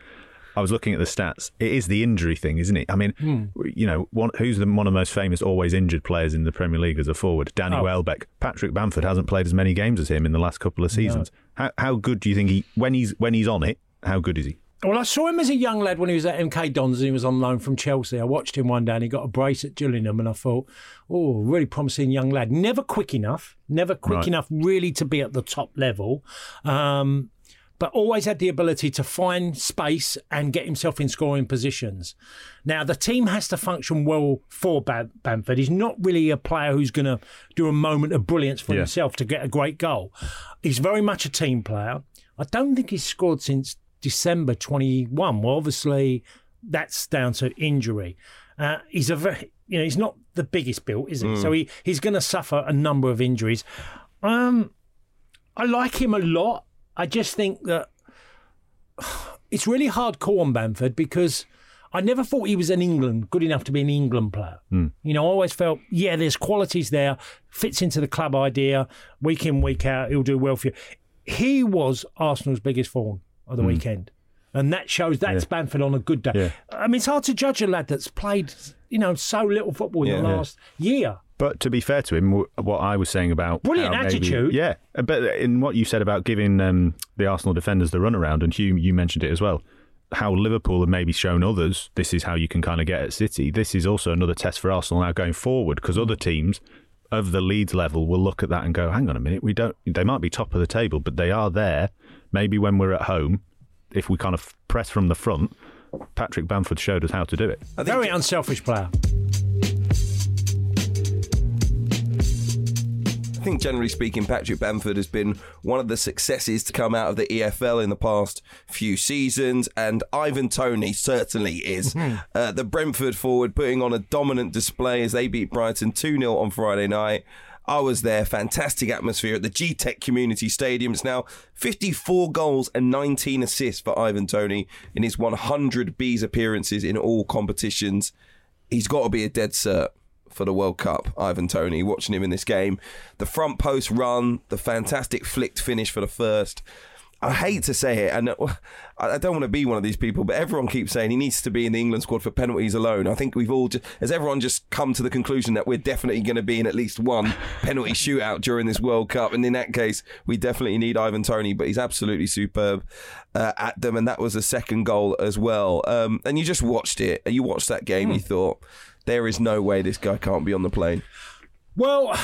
I was looking at the stats. It is the injury thing, isn't it? I mean, Hmm. you know, one, who's the, one of the most famous always injured players in the Premier League as a forward? Danny Oh. Welbeck. Patrick Bamford hasn't played as many games as him in the last couple of seasons. How, how good do you think he when he's when he's on it? How good is he? Well, I saw him as a young lad when he was at MK Dons and he was on loan from Chelsea. I watched him one day and he got a brace at Gillingham and I thought, oh, really promising young lad. Never quick enough, never quick Right. enough really to be at the top level. Um, but always had the ability to find space and get himself in scoring positions. Now, the team has to function well for Bam- Bamford. He's not really a player who's going to do a moment of brilliance for Yeah. himself to get a great goal. He's very much a team player. I don't think he's scored since December 21. Well, obviously, that's down to injury. Uh, he's a very, you know, he's not the biggest built, is he? So he, he's going to suffer a number of injuries. Um, I like him a lot. I just think that it's really hardcore on Bamford because I never thought he was an England good enough to be an England player. Hmm. You know, I always felt, yeah, there's qualities there, fits into the club idea, week in, week out, he'll do well for you. He was Arsenal's biggest thorn of the hmm. weekend. And that shows that's Bamford on a good day. Yeah. I mean, it's hard to judge a lad that's played, you know, so little football in Yeah. the Yeah. last year. But to be fair to him, what I was saying about Brilliant how maybe- attitude. yeah. But in what you said about giving um, the Arsenal defenders the runaround, and Hugh, you mentioned it as well. How Liverpool have maybe shown others this is how you can kind of get at City. This is also another test for Arsenal now going forward because other teams of the Leeds level will look at that and go, "Hang on a minute, we don't. They might be top of the table, but they are there. Maybe when we're at home, if we kind of press from the front, Patrick Bamford showed us how to do it. I Very unselfish player. Think generally speaking, Patrick Bamford has been one of the successes to come out of the EFL in the past few seasons, and Ivan Toney certainly is. uh, the Brentford forward putting on a dominant display as they beat Brighton 2 0 on Friday night. I was there, fantastic atmosphere at the Gtech Community Stadium. It's now 54 goals and 19 assists for Ivan Toney in his 100 Bees appearances in all competitions. He's got to be a dead cert for the World Cup, Ivan Toney, watching him in this game. The front post run, the fantastic flicked finish for the first. I hate to say it, and uh, I don't want to be one of these people, but everyone keeps saying he needs to be in the England squad for penalties alone. I think we've all, just, has everyone just come to the conclusion that we're definitely going to be in at least one penalty shootout during this World Cup? And in that case, we definitely need Ivan Toney, but he's absolutely superb uh, at them, and that was a second goal as well. Um, and you just watched it, you watched that game, you thought, there is no way this guy can't be on the plane. Well,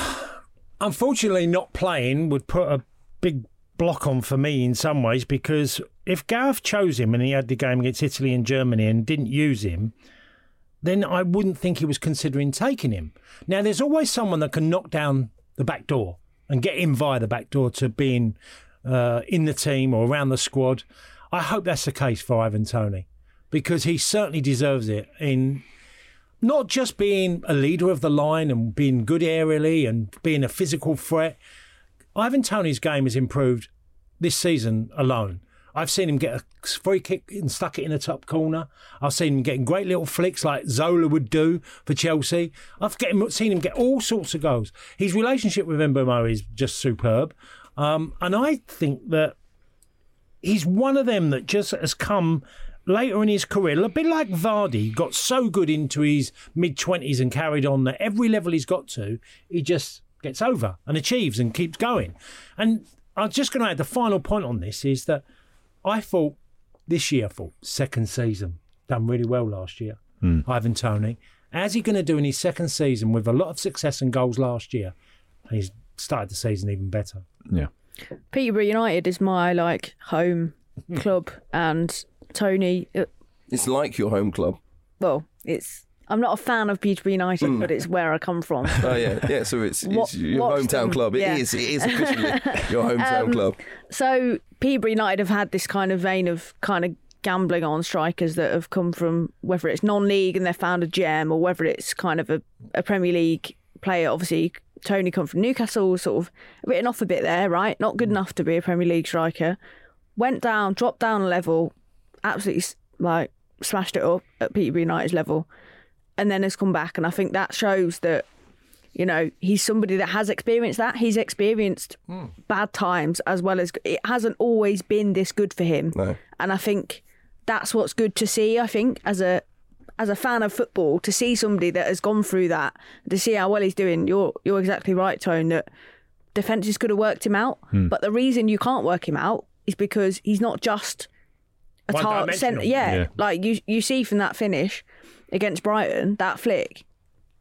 unfortunately, not playing would put a big block on for me in some ways because if Gareth chose him and he had the game against Italy and Germany and didn't use him, then I wouldn't think he was considering taking him. Now, there's always someone that can knock down the back door and get him via the back door to being uh, in the team or around the squad. I hope that's the case for Ivan Toney because he certainly deserves it in not just being a leader of the line and being good aerially and being a physical threat. Ivan Toney's game has improved this season alone. I've seen him get a free kick and stuck it in the top corner. I've seen him getting great little flicks like Zola would do for Chelsea. I've him, seen him get all sorts of goals. His relationship with Mbeumo is just superb. Um, and I think that he's one of them that just has come later in his career, a bit like Vardy, got so good into his mid 20s and carried on that every level he's got to, he just gets over and achieves and keeps going. And I'm just going to add the final point on this is that I thought this year, I thought second season, done really well last year. Hmm. Ivan Toney. How's he going to do in his second season with a lot of success and goals last year? And he's started the season even better. Yeah. Peterborough United is my like home club, and Tony. uh, It's like your home club. Well, it's. I'm not a fan of Peterborough United, but it's where I come from. Oh yeah, yeah. So it's, it's your hometown them, club. It yeah. is. It is officially your hometown Um, club. So Peterborough United have had this kind of vein of kind of gambling on strikers that have come from whether it's non-league and they've found a gem or whether it's kind of a, a Premier League player. Obviously, Tony come from Newcastle, sort of written off a bit there, right? Not good enough to be a Premier League striker. Went down, dropped down a level, absolutely like smashed it up at Peterborough United's level, and then has come back. And I think that shows that you know, he's somebody that has experienced that. He's experienced hmm. bad times as well as it hasn't always been this good for him. No. And I think that's what's good to see. I think as a as a fan of football, to see somebody that has gone through that, to see how well he's doing. You're you're exactly right, Tone. That defenses could have worked him out, hmm. but the reason you can't work him out is because he's not just a tar- One-dimensional. centre. Yeah, Yeah. like you you see from that finish against Brighton, that flick,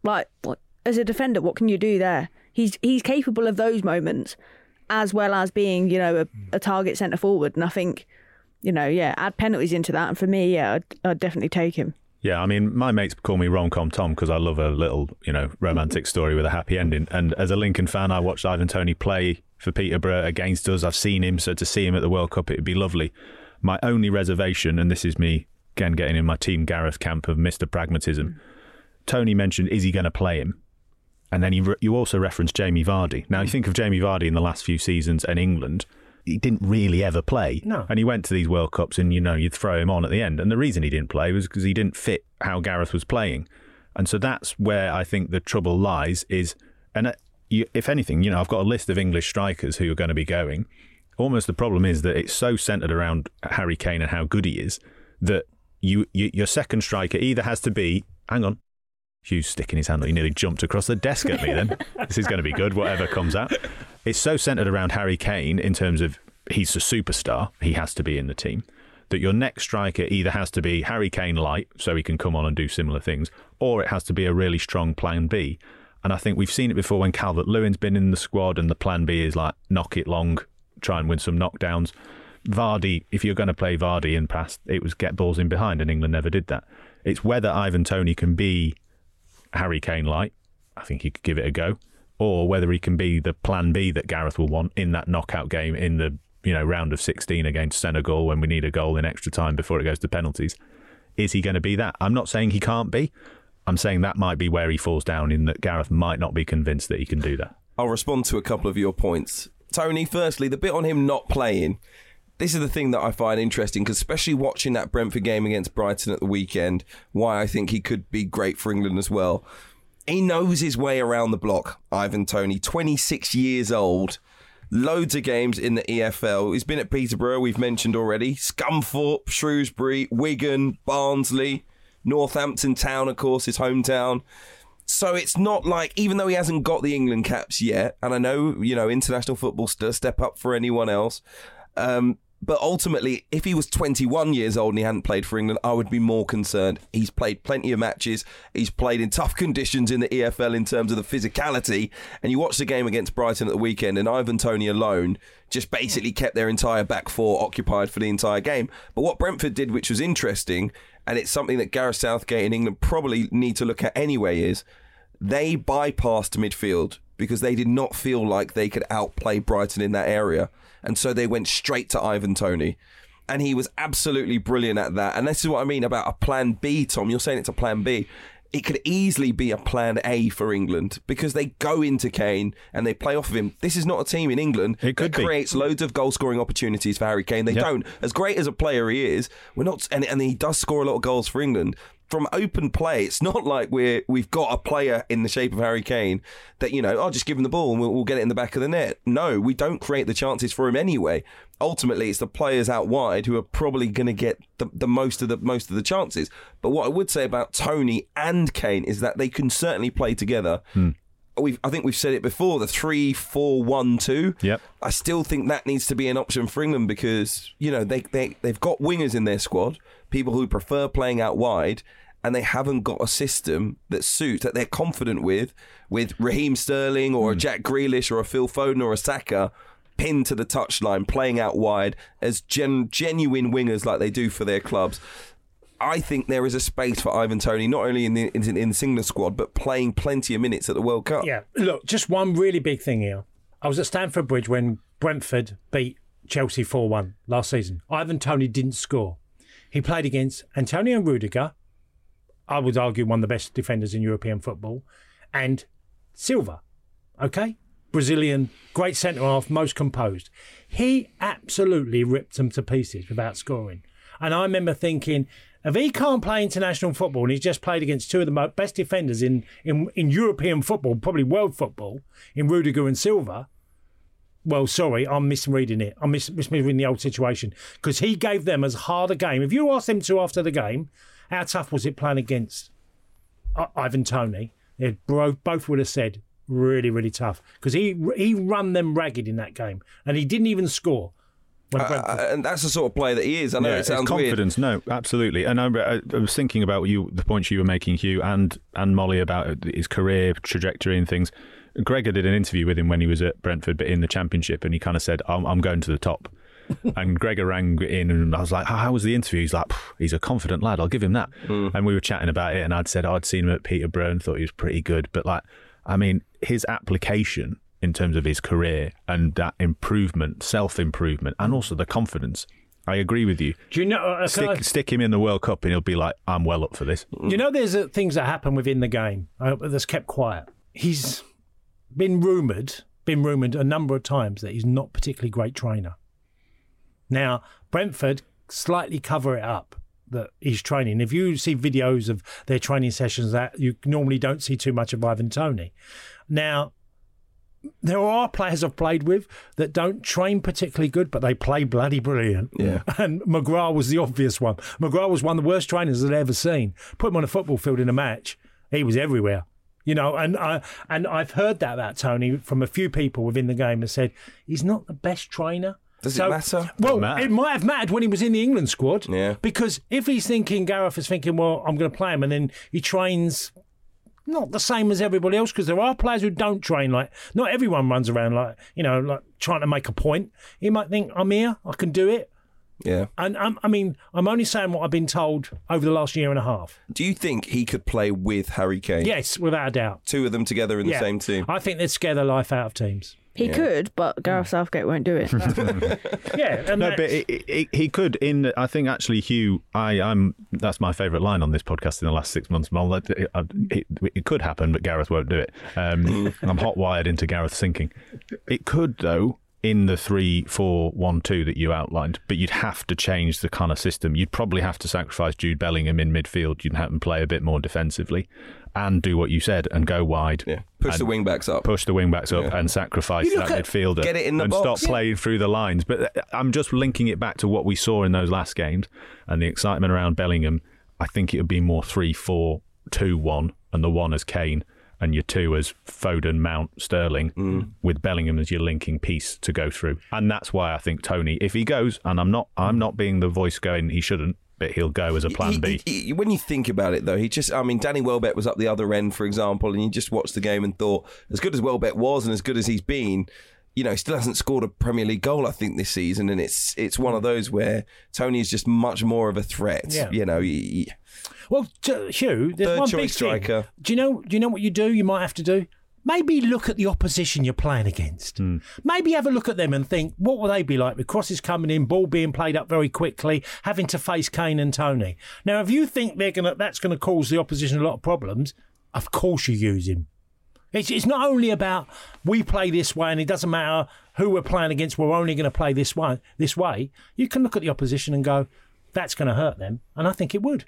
like what, as a defender, what can you do there? He's he's capable of those moments, as well as being you know a, a target centre forward. And I think, you know, yeah, add penalties into that, and for me, yeah, I'd, I'd definitely take him. Yeah, I mean, my mates call me rom-com Tom because I love a little, you know, romantic story with a happy ending. And as a Lincoln fan, I watched Ivan Toney play for Peterborough against us. I've seen him, so to see him at the World Cup, it would be lovely. My only reservation, and this is me again getting in my team Gareth camp of Mr. Pragmatism. Tony mentioned, is he going to play him? And then you, re- you also referenced Jamie Vardy. Now, you think of Jamie Vardy in the last few seasons and England, he didn't really ever play. No. And he went to these World Cups and, you know, you'd throw him on at the end. And the reason he didn't play was because he didn't fit how Gareth was playing. And so that's where I think the trouble lies is, and uh, you, if anything, you know, I've got a list of English strikers who are going to be going. Almost the problem is that it's so centred around Harry Kane and how good he is that you, you your second striker either has to be, hang on, Hugh's sticking his hand. He nearly jumped across the desk at me then. this is going to be good, whatever comes out. It's so centred around Harry Kane in terms of he's a superstar. He has to be in the team. That your next striker either has to be Harry Kane light, so he can come on and do similar things, or it has to be a really strong plan B. And I think we've seen it before when Calvert Lewin's been in the squad and the plan B is like knock it long, try and win some knockdowns. Vardy, if you're going to play Vardy in past, it was get balls in behind, and England never did that. It's whether Ivan Toney can be Harry Kane light. I think he could give it a go, or whether he can be the plan B that Gareth will want in that knockout game in the you know round of 16 against Senegal when we need a goal in extra time before it goes to penalties. Is he going to be that? I'm not saying he can't be. I'm saying that might be where he falls down in that Gareth might not be convinced that he can do that. I'll respond to a couple of your points. Tony, firstly, the bit on him not playing. This is the thing that I find interesting because, especially watching that Brentford game against Brighton at the weekend, why I think he could be great for England as well. He knows his way around the block, Ivan Toney, 26 years old, loads of games in the EFL. He's been at Peterborough, we've mentioned already, Scunthorpe, Shrewsbury, Wigan, Barnsley, Northampton Town, of course, his hometown. So it's not like, even though he hasn't got the England caps yet, and I know, you know, international football does step up for anyone else, um, But ultimately, if he was 21 years old and he hadn't played for England, I would be more concerned. He's played plenty of matches. He's played in tough conditions in the EFL in terms of the physicality. And you watch the game against Brighton at the weekend, and Ivan Toney alone just basically kept their entire back four occupied for the entire game. But what Brentford did, which was interesting, and it's something that Gareth Southgate in England probably need to look at anyway, is they bypassed midfield because they did not feel like they could outplay Brighton in that area. And so they went straight to Ivan Toney. And he was absolutely brilliant at that. And this is what I mean about a plan B, Tom. You're saying it's a plan B. It could easily be a plan A for England because they go into Kane and they play off of him. This is not a team in England It could that be. creates loads of goal scoring opportunities for Harry Kane. They Yep. don't. As great as a player he is, we're not, and, and he does score a lot of goals for England. From open play, it's not like we're we've got a player in the shape of Harry Kane that you know, I'll just give him the ball and we'll, we'll get it in the back of the net. No, we don't create the chances for him anyway. Ultimately, it's the players out wide who are probably going to get the, the most of the most of the chances. But what I would say about Tony and Kane is that they can certainly play together. Hmm. We've, I think we've said it before the three, four, one, two. Yep. I still think that needs to be an option for England because you know they they they've got wingers in their squad, people who prefer playing out wide, and they haven't got a system that suits that they're confident with, with Raheem Sterling or a hmm. Jack Grealish or a Phil Foden or a Saka pinned to the touchline, playing out wide as gen, genuine wingers like they do for their clubs. I think there is a space for Ivan Toney, not only in the in, in the England squad, but playing plenty of minutes at the World Cup. Yeah, look, just one really big thing here. I was at Stamford Bridge when Brentford beat Chelsea 4 1 last season. Ivan Toney didn't score. He played against Antonio Rudiger, I would argue one of the best defenders in European football, and Silva. Okay? Brazilian, great centre half, most composed. He absolutely ripped them to pieces without scoring. And I remember thinking, if he can't play international football and he's just played against two of the best defenders in, in, in European football, probably world football, in Rudiger and Silva, well, sorry, I'm misreading it. I'm mis- misreading the old situation because he gave them as hard a game. If you asked them to after the game, how tough was it playing against I- Ivan Toney? They bro- both would have said really, really tough because he he run them ragged in that game and he didn't even score. Uh, and that's the sort of player that he is. I know Yeah, it it's sounds weird. confidence. No, absolutely. And I, I, I was thinking about you, the points you were making, Hugh, and and Molly about his career trajectory and things. Gregor did an interview with him when he was at Brentford, but in the Championship, and he kind of said, "I'm, I'm going to the top." and Gregor rang in, and I was like, "How how was the interview?" He's like, "He's a confident lad. I'll give him that." And we were chatting about it, and I'd said I'd seen him at Peterborough and thought he was pretty good, but like, I mean, his application in terms of his career and that improvement, self improvement, and also the confidence. I agree with you. Do you know? Uh, can I- Stick, stick him in the World Cup, and he'll be like, "I'm well up for this." You know, there's uh, things that happen within the game uh, that's kept quiet. He's been rumoured, been rumoured a number of times that he's not particularly great trainer. Now, Brentford slightly cover it up that he's training. If you see videos of their training sessions, that you normally don't see too much of Ivan Toney. Now, there are players I've played with that don't train particularly good, but they play bloody brilliant. Yeah. And McGrath was the obvious one. McGrath was one of the worst trainers I'd ever seen. Put him on a football field in a match, he was everywhere. You know, and I and I've heard that about Tony from a few people within the game that said he's not the best trainer. Does it matter? Well, matter. it might have mattered when he was in the England squad. Yeah. Because if he's thinking, Gareth is thinking, well, I'm going to play him, and then he trains not the same as everybody else because there are players who don't train like not everyone runs around like you know like trying to make a point. He might think I'm here, I can do it, Yeah. and um, I mean I'm only saying what I've been told over the last year and a half. Do you think he could play with Harry Kane? Yes, without a doubt. Two of them together in Yeah. the same team. I think they'd scare the life out of teams. He could, but Gareth Southgate won't do it. Yeah, and No, that's- but it, it, he could. In I think actually, Hugh, I, I'm that's my favourite line on this podcast in the last six months. Mol. It, it, it, it could happen, but Gareth won't do it. Um, I'm hot wired into Gareth sinking. It could though. In the three, four, one, two that you outlined, but you'd have to change the kind of system. You'd probably have to sacrifice Jude Bellingham in midfield. You'd have him play a bit more defensively, and do what you said and go wide. Yeah. Push the wing backs up. push the wing backs up Yeah. and sacrifice that look at- midfielder. Get it in the and box. stop playing through the lines. But uh, I'm just linking it back to what we saw in those last games and the excitement around Bellingham. I think it would be more 3 4 2 1 and the one as Kane. And your two as Foden, Mount, Sterling, Mm. with Bellingham as your linking piece to go through. And that's why I think Tony, if he goes, and I'm not, I'm not being the voice going he shouldn't, but he'll go as a plan He- B. he- he- when you think about it, though, he just, I mean, Danny Welbeck was up the other end, for example, and you just watched the game and thought, as good as Welbeck was and as good as he's been, you know, he still hasn't scored a Premier League goal, I think, this season. And it's it's one of those where Tony is just much more of a threat. Yeah. You know, he- he- Well, t- Hugh, there's Third one choice big striker. thing. Do you know? Do you know what you do? You might have to do. Maybe look at the opposition you're playing against. Hmm. Maybe have a look at them and think, what will they be like with crosses coming in, ball being played up very quickly, having to face Kane and Tony. Now, if you think they're gonna, that's going to cause the opposition a lot of problems, of course you use him. It's, it's not only about we play this way and it doesn't matter who we're playing against. We're only going to play this way. This way, you can look at the opposition and go, that's going to hurt them, and I think it would.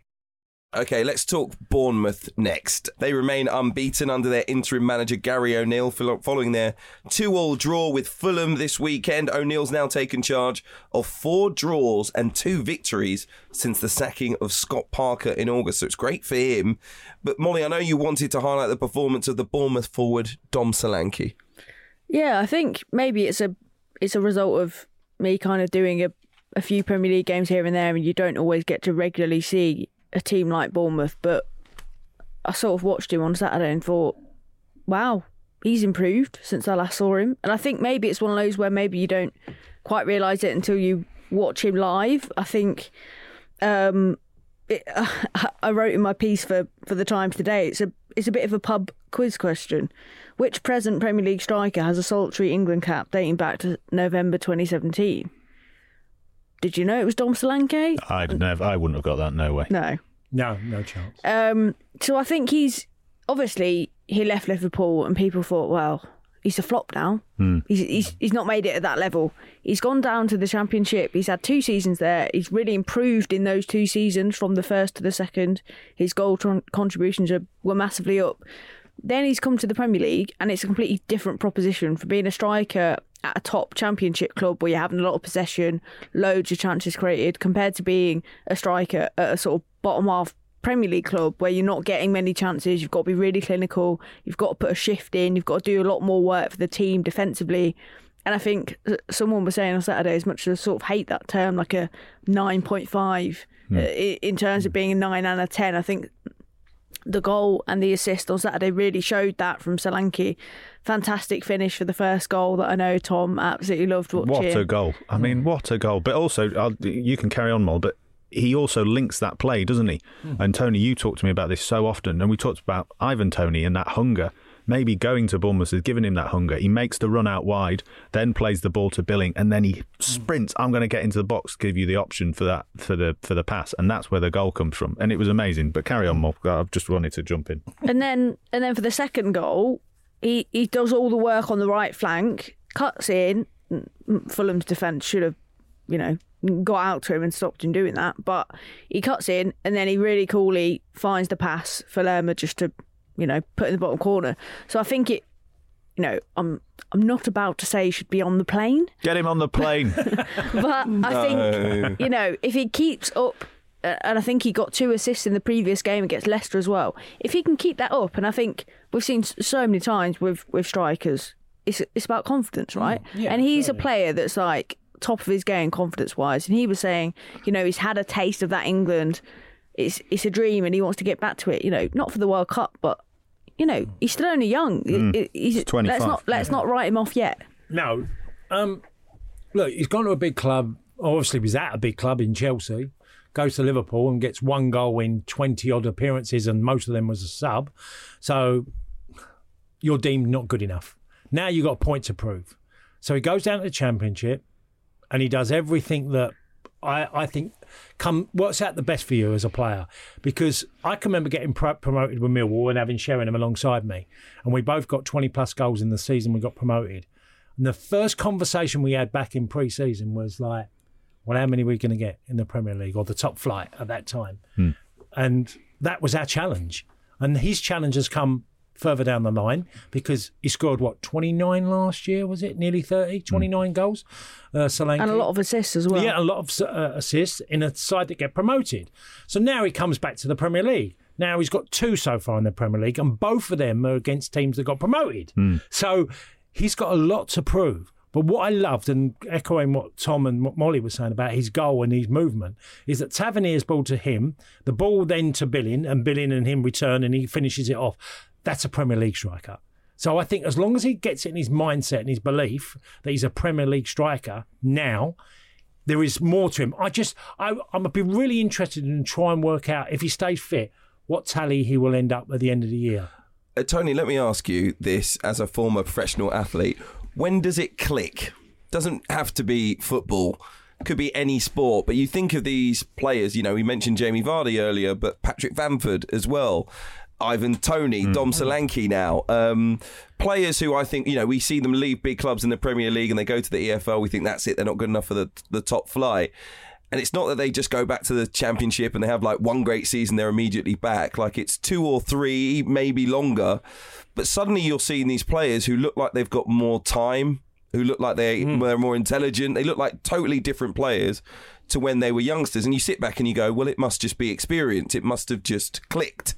Okay, let's talk Bournemouth next. They remain unbeaten under their interim manager Gary O'Neill following their two-all draw with Fulham this weekend. O'Neill's now taken charge of four draws and two victories since the sacking of Scott Parker in August, so it's great for him. But Molly, I know you wanted to highlight the performance of the Bournemouth forward Dom Solanke. Yeah, I think maybe it's a it's a result of me kind of doing a, a few Premier League games here and there, and you don't always get to regularly see a team like Bournemouth. But I sort of watched him on Saturday and thought, wow, he's improved since I last saw him. And I think maybe it's one of those where maybe you don't quite realise it until you watch him live. I think um, it, I wrote in my piece for, for the Times today. It's a it's a bit of a pub quiz question. Which present Premier League striker has a solitary England cap dating back to November 2017? Did you know it was Dom Solanke? I'd never, I wouldn't have got that. No way. No. No, no chance. Um, so I think he's obviously he left Liverpool and people thought, well, he's a flop now. He's, he's he's not made it at that level. He's gone down to the Championship. He's had two seasons there. He's really improved in those two seasons from the first to the second. His goal tron- contributions are, were massively up. Then he's come to the Premier League, and it's a completely different proposition for being a striker at a top Championship club where you're having a lot of possession, loads of chances created, compared to being a striker at a sort of bottom half Premier League club where you're not getting many chances. You've got to be really clinical. You've got to put a shift in. You've got to do a lot more work for the team defensively. And I think uh, someone was saying on Saturday, as much as I sort of hate that term, like a 9.5 uh, i- in terms of being a 9 and a 10, I think the goal and the assist on Saturday really showed that from Solanke. Fantastic finish for the first goal that I know Tom absolutely loved watching. What a goal! I mean, mm. what a goal! But also, I'll, you can carry on, Mol. But he also links that play, doesn't he? Hmm. And Tony, you talk to me about this so often, and we talked about Ivan Toney and that hunger. Maybe going to Bournemouth has given him that hunger. He makes the run out wide, then plays the ball to Billing, and then he sprints. I'm going to get into the box, give you the option for that for the for the pass, and that's where the goal comes from. And it was amazing. But carry on, Mol. I've just wanted to jump in. and then and then for the second goal, he he does all the work on the right flank, cuts in. Fulham's defence should have, you know, got out to him and stopped him doing that. But he cuts in and then he really coolly finds the pass for Lerma just to, you know, put in the bottom corner. So I think it, you know, I'm I'm not about to say he should be on the plane, Get him on the plane. but I think you know if he keeps up. uh, And I think he got two assists in the previous game against Leicester as well. If he can keep that up, and I think we've seen so many times with with strikers, it's it's about confidence, right? yeah, and he's a player that's like top of his game confidence wise. And he was saying, you know, he's had a taste of that England. It's it's a dream, and he wants to get back to it. You know, not for the World Cup, but you know, he's still only young. He- He's, He's 25, Let's not let's not write him off yet. No. Um, look, he's gone to a big club. Obviously, he was at a big club in Chelsea. Goes to Liverpool and gets one goal in 20 odd appearances, and most of them was a sub. So you're deemed not good enough. Now you've got a point to prove. So he goes down to the Championship and he does everything that I, I think come works out the best for you as a player because I can remember getting pro- promoted with Millwall and having Sheringham alongside me, and we both got 20 plus goals in the season we got promoted. And the first conversation we had back in pre-season was like, "Well, how many are we going to get in the Premier League or the top flight at that time?" Hmm. And that was our challenge. And his challenge has come further down the line because he scored what 29 last year was it nearly 30 29 goals uh, Solanke. And a lot of assists as well. Yeah, a lot of uh, assists in a side that get promoted. So now he comes back to the Premier League. Now he's got two so far in the Premier League, and both of them are against teams that got promoted. So he's got a lot to prove. But what I loved, and echoing what Tom and what Molly were saying about his goal and his movement, is that Tavernier's ball to him, the ball then to Billing, and Billing and him return, and he finishes it off. That's a Premier League striker. So I think as long as he gets it in his mindset and his belief that he's a Premier League striker now, there is more to him. I just, I, I'm be really interested in try and work out if he stays fit, what tally he will end up at the end of the year. Uh, Tony, let me ask you this as a former professional athlete. When does it click? Doesn't have to be football. Could be any sport, but you think of these players. You know, we mentioned Jamie Vardy earlier, but Patrick Bamford as well. Ivan Toney, hmm. Dom hmm. Solanke now. Um, players who I think, you know, we see them leave big clubs in the Premier League and they go to the EFL. We think that's it. They're not good enough for the, the top flight. And it's not that they just go back to the championship and they have like one great season, they're immediately back. Like it's two or three, maybe longer. But suddenly you're seeing these players who look like they've got more time, who look like they, hmm. they're more intelligent. They look like totally different players to when they were youngsters. And you sit back and you go, well, it must just be experience. It must have just clicked.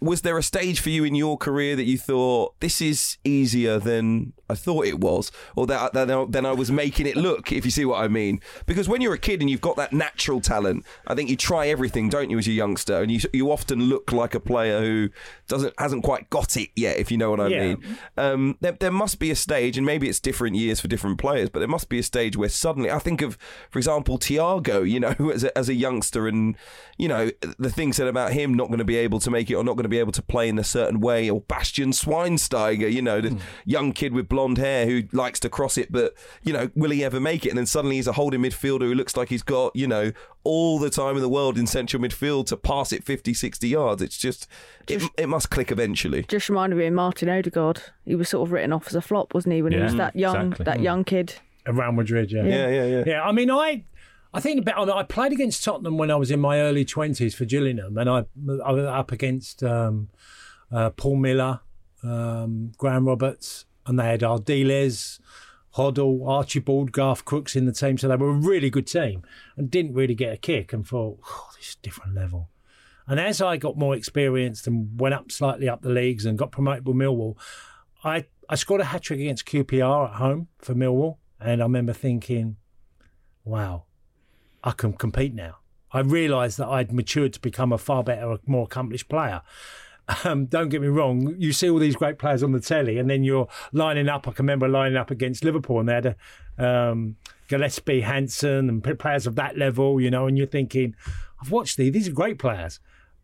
Was there a stage for you in your career that you thought this is easier than I thought it was, or that that I- I was making it look? If you see what I mean, because when you're a kid and you've got that natural talent, I think you try everything, don't you, as a youngster, and you you often look like a player who doesn't hasn't quite got it yet, if you know what I Yeah. mean. Um, there, there must be a stage, and maybe it's different years for different players, but there must be a stage where suddenly, I think of, for example, Thiago, you know, as a, as a youngster, and you know the things said about him not going to be able to make it or not going to be able to play in a certain way, or Bastian Schweinsteiger, you know, the young kid with blonde hair who likes to cross it, but you know, will he ever make it? And then suddenly he's a holding midfielder who looks like he's got, you know, all the time in the world in central midfield to pass it 50, 60 yards. It's just, it, it must click eventually. Just reminded me of Martin Odegaard. He was sort of written off as a flop, wasn't he, when he was that young, exactly. that young kid. Around Madrid, yeah. Yeah, yeah, yeah. Yeah, I mean, I, I think about. I, I played against Tottenham when I was in my early twenties for Gillingham, and I, I was up against um, uh, Paul Miller, um, Graham Roberts, and they had Ardiles, Hoddle, Archibald, Garth Crooks in the team, so they were a really good team, and didn't really get a kick, and thought, oh, this is a different level. And as I got more experienced and went up slightly up the leagues and got promoted with Millwall, I, I scored a hat trick against QPR at home for Millwall. And I remember thinking, wow, I can compete now. I realised that I'd matured to become a far better, more accomplished player. Um, don't get me wrong, you see all these great players on the telly, and then you're lining up. I can remember lining up against Liverpool, and they had a, um, Gillespie, Hansen, and players of that level, you know, and you're thinking, I've watched these, these are great players.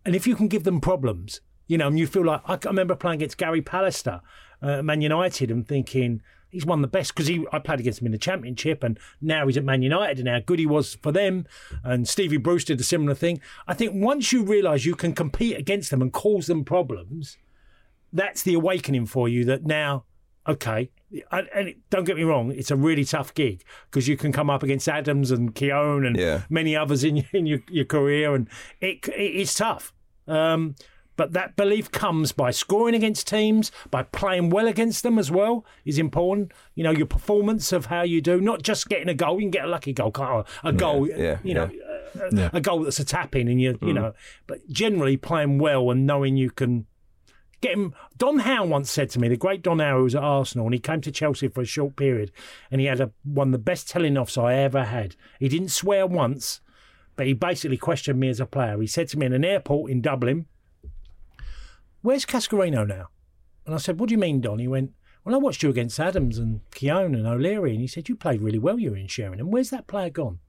And if you can give them problems, you know, and you feel like I remember playing against Gary Pallister, uh, Man United, and thinking he's one of the best because he I played against him in the Championship, and now he's at Man United, and how good he was for them. And Stevie Bruce did a similar thing. I think once you realise you can compete against them and cause them problems, that's the awakening for you. That now, okay, and, and don't get me wrong, it's a really tough gig because you can come up against Adams and Keown and Yeah. many others in, in your, your career, and it, it it's tough. Um, but that belief comes by scoring against teams, by playing well against them as well is important. You know, your performance of how you do, not just getting a goal. You can get a lucky goal, can't you? A goal, yeah, you know, yeah. a, Yeah. a goal that's a tap in, and you, you mm. know, but generally playing well and knowing you can get him. Don Howe once said to me, the great Don Howe who was at Arsenal, and he came to Chelsea for a short period, and he had a, one of the best telling offs I ever had. He didn't swear once, but he basically questioned me as a player. He said to me in an airport in Dublin, "Where's Cascarino now?" And I said, "What do you mean, Don?" He went, "Well, I watched you against Adams and Keown and O'Leary, and he said you played really well. You were in Sheringham. Where's that player gone?"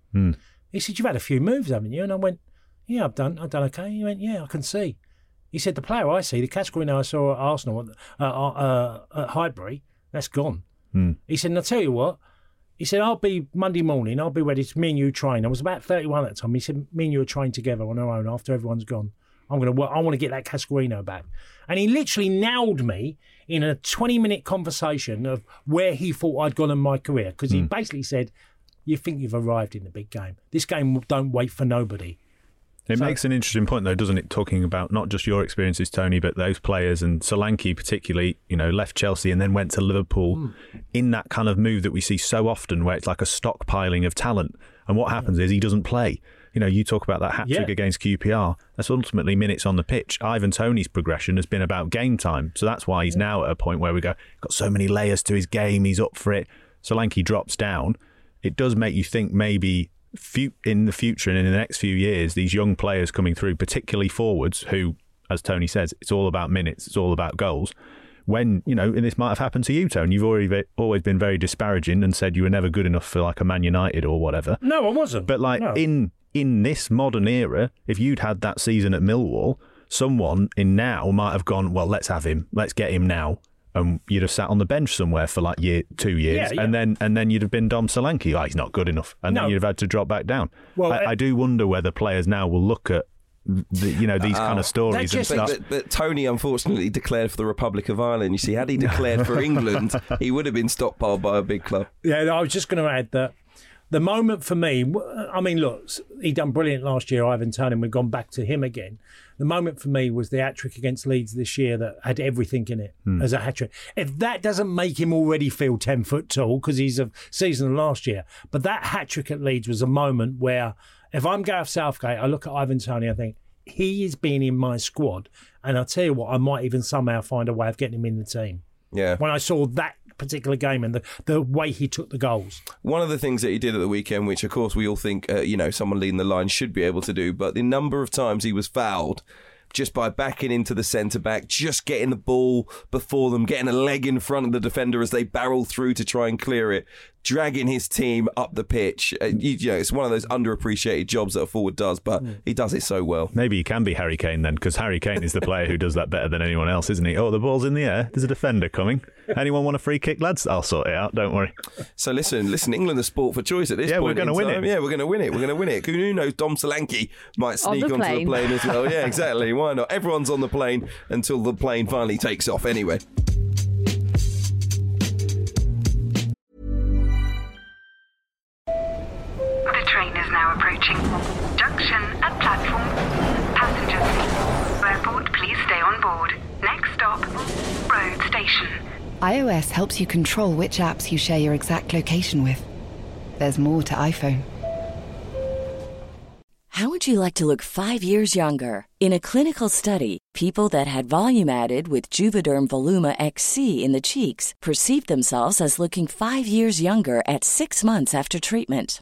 He said, "You've had a few moves, haven't you?" And I went, "Yeah, I've done. I've done okay." He went, "Yeah, I can see." He said, "The player I see, the Cascarino I saw at Arsenal at, uh, uh, at Highbury, that's gone." He said, and I'll tell you what. He said, I'll be Monday morning, I'll be ready to me and you train. I was about 31 at the time. He said, me and you will train together on our own after everyone's gone. I'm going to work, I want to get that Cascarino back. And he literally nailed me in a 20 minute conversation of where he thought I'd gone in my career. Because he hmm. basically said, You think you've arrived in the big game. This game don't wait for nobody. It So- makes an interesting point, though, doesn't it? Talking about not just your experiences, Tony, but those players and Solanke, particularly, you know, left Chelsea and then went to Liverpool hmm. in that kind of move that we see so often, where it's like a stockpiling of talent. And what happens is he doesn't play. You know, you talk about that hat trick Yeah. against QPR. That's ultimately minutes on the pitch. Ivan Toney's progression has been about game time, so that's why he's now at a point where we go got so many layers to his game. He's up for it. Solanke drops down. It does make you think maybe in the future and in the next few years, these young players coming through, particularly forwards, who, as Tony says, it's all about minutes, it's all about goals. When you know, and this might have happened to you, Tony. You've already always been very disparaging and said you were never good enough for like a Man United or whatever. No, I wasn't. But like No. in in this modern era, if you'd had that season at Millwall, someone in now might have gone, well, let's have him, let's get him now, and you'd have sat on the bench somewhere for like year two years, Yeah, yeah. and then and then you'd have been Dom Solanke. Oh, he's not good enough, and No. then you'd have had to drop back down. Well, I, uh, I do wonder whether players now will look at the, you know these kind of stories That and just- But, stuff. but, but Tony unfortunately declared for the Republic of Ireland. You see, had he declared for England, he would have been stockpiled by a big club. Yeah, I was just going to add that the moment for me, I mean, look, he done brilliant last year, Ivan and we've gone back to him again. The moment for me was the hat trick against Leeds this year that had everything in it hmm. as a hat trick. If that doesn't make him already feel 10 foot tall because he's a season last year, but that hat trick at Leeds was a moment where if I'm Gareth Southgate, I look at Ivan Toney, I think, he is being in my squad. And I'll tell you what, I might even somehow find a way of getting him in the team. Yeah. When I saw that particular game and the, the way he took the goals. One of the things that he did at the weekend, which of course we all think, uh, you know, someone leading the line should be able to do, but the number of times he was fouled just by backing into the centre back, just getting the ball before them, getting a leg in front of the defender as they barrel through to try and clear it, dragging his team up the pitch. Uh, you, you know, it's one of those underappreciated jobs that a forward does, but he does it so well. Maybe he can be Harry Kane then, because Harry Kane is the player who does that better than anyone else, isn't he? Oh, the ball's in the air. There's a defender coming. Anyone want a free kick, lads? I'll sort it out. Don't worry. So listen, listen, England are sport for choice at this point. Yeah, we're gonna win time. it. Yeah, we're going to win it. We're going to win it. Who knows? Dom Solanke might On sneak the onto the plane. plane as well. Yeah, exactly. Why not? Everyone's on the plane until the plane finally takes off. Anyway. iOS helps you control which apps you share your exact location with. There's more to iPhone. How would you like to look five years younger? In a clinical study, people that had volume added with Juvederm Voluma XC in the cheeks perceived themselves as looking five years younger at six months after treatment.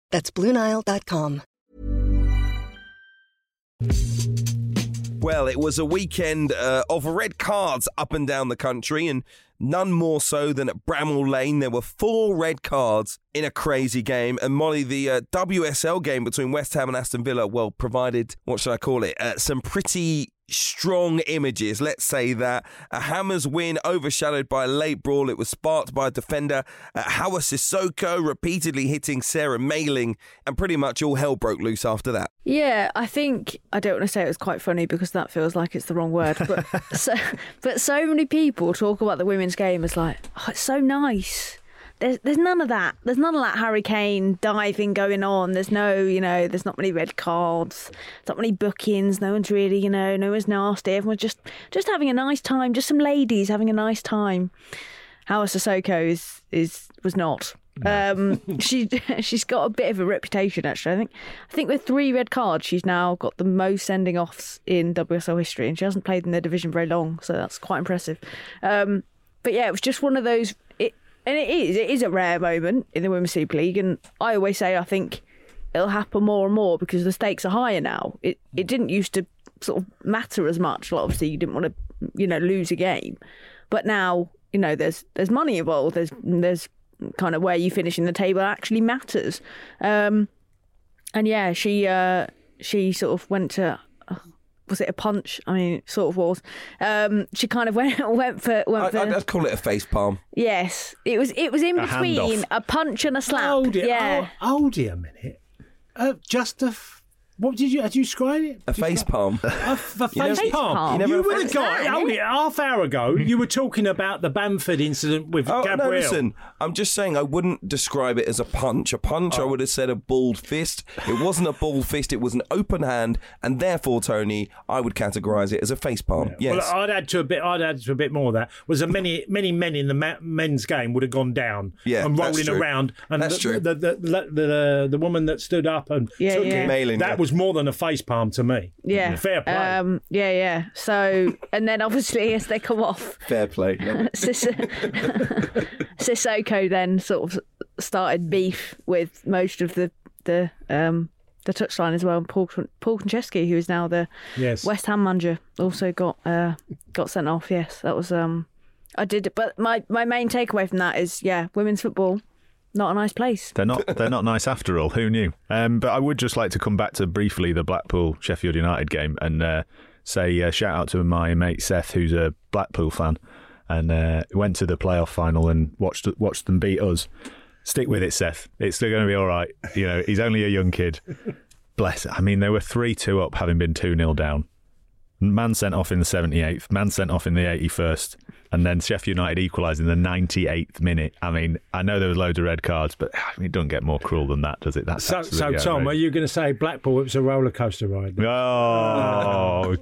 That's BlueNile.com. Well, it was a weekend uh, of red cards up and down the country, and none more so than at Bramall Lane. There were four red cards in a crazy game. And Molly, the uh, WSL game between West Ham and Aston Villa, well, provided, what should I call it, uh, some pretty strong images. Let's say that a Hammers win overshadowed by a late brawl. It was sparked by a defender, uh, Hawa Sissoko repeatedly hitting Sarah Mayling, and pretty much all hell broke loose after that. Yeah, I think I don't want to say it was quite funny because that feels like it's the wrong word, but so but so many people talk about the women's game as like, oh, it's so nice. There's there's none of that. There's none of that Harry Kane diving going on. There's no, you know, there's not many red cards. There's not many bookings. No one's really, you know, no one's nasty. Everyone's just just having a nice time. Just some ladies having a nice time. Hawa Sissoko is is was not. Um, she she's got a bit of a reputation actually. I think I think with three red cards, she's now got the most sending offs in WSL history, and she hasn't played in the division very long, so that's quite impressive. Um, but yeah, it was just one of those. It and it is it is a rare moment in the Women's Super League, and I always say I think it'll happen more and more because the stakes are higher now. It it didn't used to sort of matter as much. Like obviously, you didn't want to you know lose a game, but now you know there's there's money involved. There's there's kind of where you finish in the table actually matters. Um, and yeah, she uh, she sort of went to. Was it a punch? I mean, it sort of was. Um, she kind of went went for went I, for. I'd, I'd call it a face palm. yes, it was it was in A between handoff. a punch and a slap. Hold it. Yeah, Oh, hold it a minute. Uh, just a. F- what did you? Had you describe it? A face palm. A, f- a You never- face palm. palm. You never You were had the guy. face palm, Half hour ago, you were talking about the Bamford incident with Oh Gabriel. no! Listen, I'm just saying I wouldn't describe it as a punch. A punch, Oh. I would have said a balled fist. It wasn't a balled fist. It was an open hand, and therefore, Tony, I would categorise it as a face palm. Yes. Well, I'd add to a bit. I'd add to a bit more. Of that was a many many men in the ma- men's game would have gone down Yeah, and rolling around. And That's the, true. The the, the, the, the woman that stood up and Yeah, took yeah. it, that yeah. Was more than a face palm to me. yeah. fair play. Um, yeah, yeah. So, and then obviously as they come off, Fair play. Sis- Sissoko then sort of started beef with most of the the um, the touchline as well. And Paul Paul Konchesky, who is now the yes. West Ham manager, also got uh, got sent off. Yes, that was um, I did. But my my main takeaway from that is yeah, women's football not a nice place. They're not. They're not nice after all. Who knew? Um, but I would just like to come back to briefly the Blackpool Sheffield United game and uh, say uh, shout out to my mate Seth, who's a Blackpool fan, and uh, went to the playoff final and watched watched them beat us. Stick with it, Seth. It's still going to be all right. You know, he's only a young kid. Bless. It. I mean, they were three two up, having been two 0 down. Man sent off in the 78th, man sent off in the 81st, and then Sheffield United equalised in the 98th minute. I mean, I know there was loads of red cards, but I mean, it doesn't get more cruel than that, does it? That's So, so absolutely Tom, are you going to say Blackpool? It was a roller coaster ride. Oh,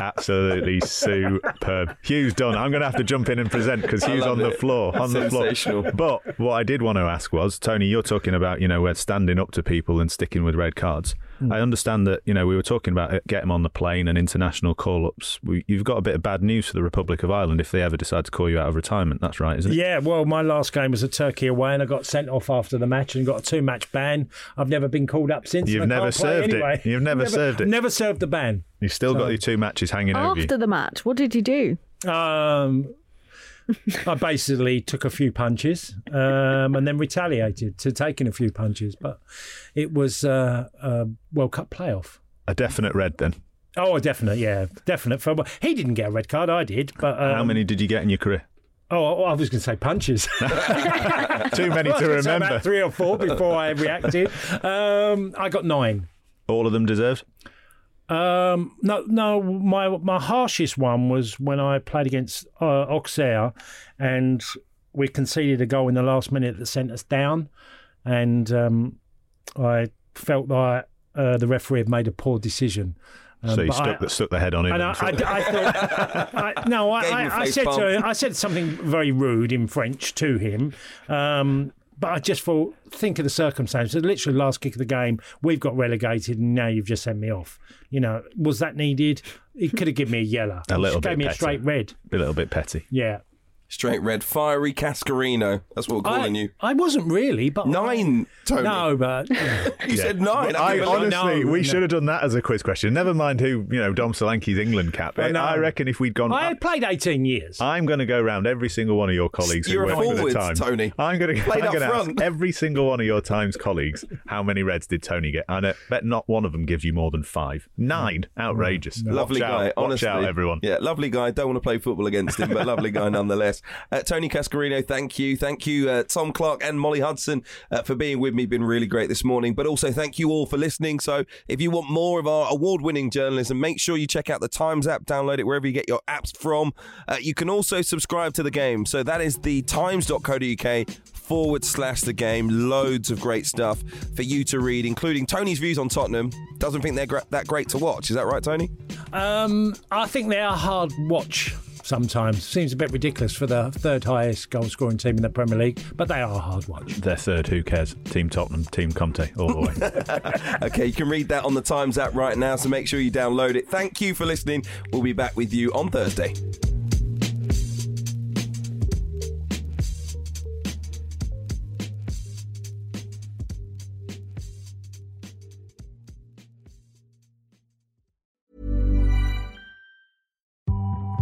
absolutely superb. Hugh's done. I'm going to have to jump in and present because Hugh's love on the floor. On the floor. But what I did want to ask was, Tony, you're talking about, you know, we're standing up to people and sticking with red cards. Hmm. I understand that, you know, we were talking about it, get them on the plane and international call ups. You've got a bit of bad news for the Republic of Ireland if they ever decide to call you out of retirement. That's right, isn't it? Yeah, well, my last game was a Turkey away, and I got sent off after the match and got a two-match ban. I've never been called up since. You've never can't play served it. You've never served it. Never served the ban. You've still got your two matches hanging over you. After the match, what did you do? Um, I basically took a few punches um, and then retaliated to taking a few punches, but it was uh, a World Cup playoff. A definite red then. Oh, definite, yeah, definite. For, he didn't get a red card, I did. But um, How many did you get in your career? Oh, I was going to say punches. Too many to remember. Three or four before I reacted. Um, I got nine. All of them deserved? Um, no, no. My my harshest one was when I played against uh, Auxerre, and we conceded a goal in the last minute that sent us down, and um, I felt that uh, the referee had made a poor decision. Um, so you but stuck, I- the, stuck the head on him. and I, and I, I thought, I, no, I, Gave him a I, I face said palm. to, I said something very rude in French to him. Um, but I just thought, think of the circumstances. Literally, last kick of the game, we've got relegated, and now you've just sent me off. You know, was that needed? He could have given me a yellow. A little bit gave me a straight red. a little bit petty. Yeah, Straight red, fiery Cascarino. That's what we're calling I, you. I wasn't really, but Nine, Tony. No, but You said nine. I, give it a nine. honestly, no, we no. should have done that as a quiz question. Never mind who, you know, Dom Solanke's England cap. I. I reckon if we'd gone. I had played eighteen years. I'm going to go round every single one of your colleagues You're who a work the forward, Times. Tony. I'm going to, Played I'm up ask front. every single one of your Times colleagues how many reds did Tony get. And I bet not one of them gives you more than five. Nine. Outrageous. Lovely Watch guy, out. honestly. Watch out, everyone. Yeah, lovely guy. Don't want to play football against him, but lovely guy nonetheless. Uh, Tony Cascarino, thank you. Thank you, uh, Tom Clarke and Molly Hudson, uh, for being with me. Been really great this morning. But also, thank you all for listening. So, if you want more of our award winning journalism, make sure you check out the Times app, download it wherever you get your apps from. Uh, you can also subscribe to the game. So, that is the times.co.uk forward slash the game. Loads of great stuff for you to read, including Tony's views on Tottenham. Doesn't think they're gra- that great to watch. Is that right, Tony? Um, I think they are hard watch. Sometimes. Seems a bit ridiculous for the third highest goal scoring team in the Premier League, but they are a hard watch. They're third, who cares? Team Tottenham, Team Conte, all the way. okay, you can read that on the Times app right now, so make sure you download it. Thank you for listening. We'll be back with you on Thursday.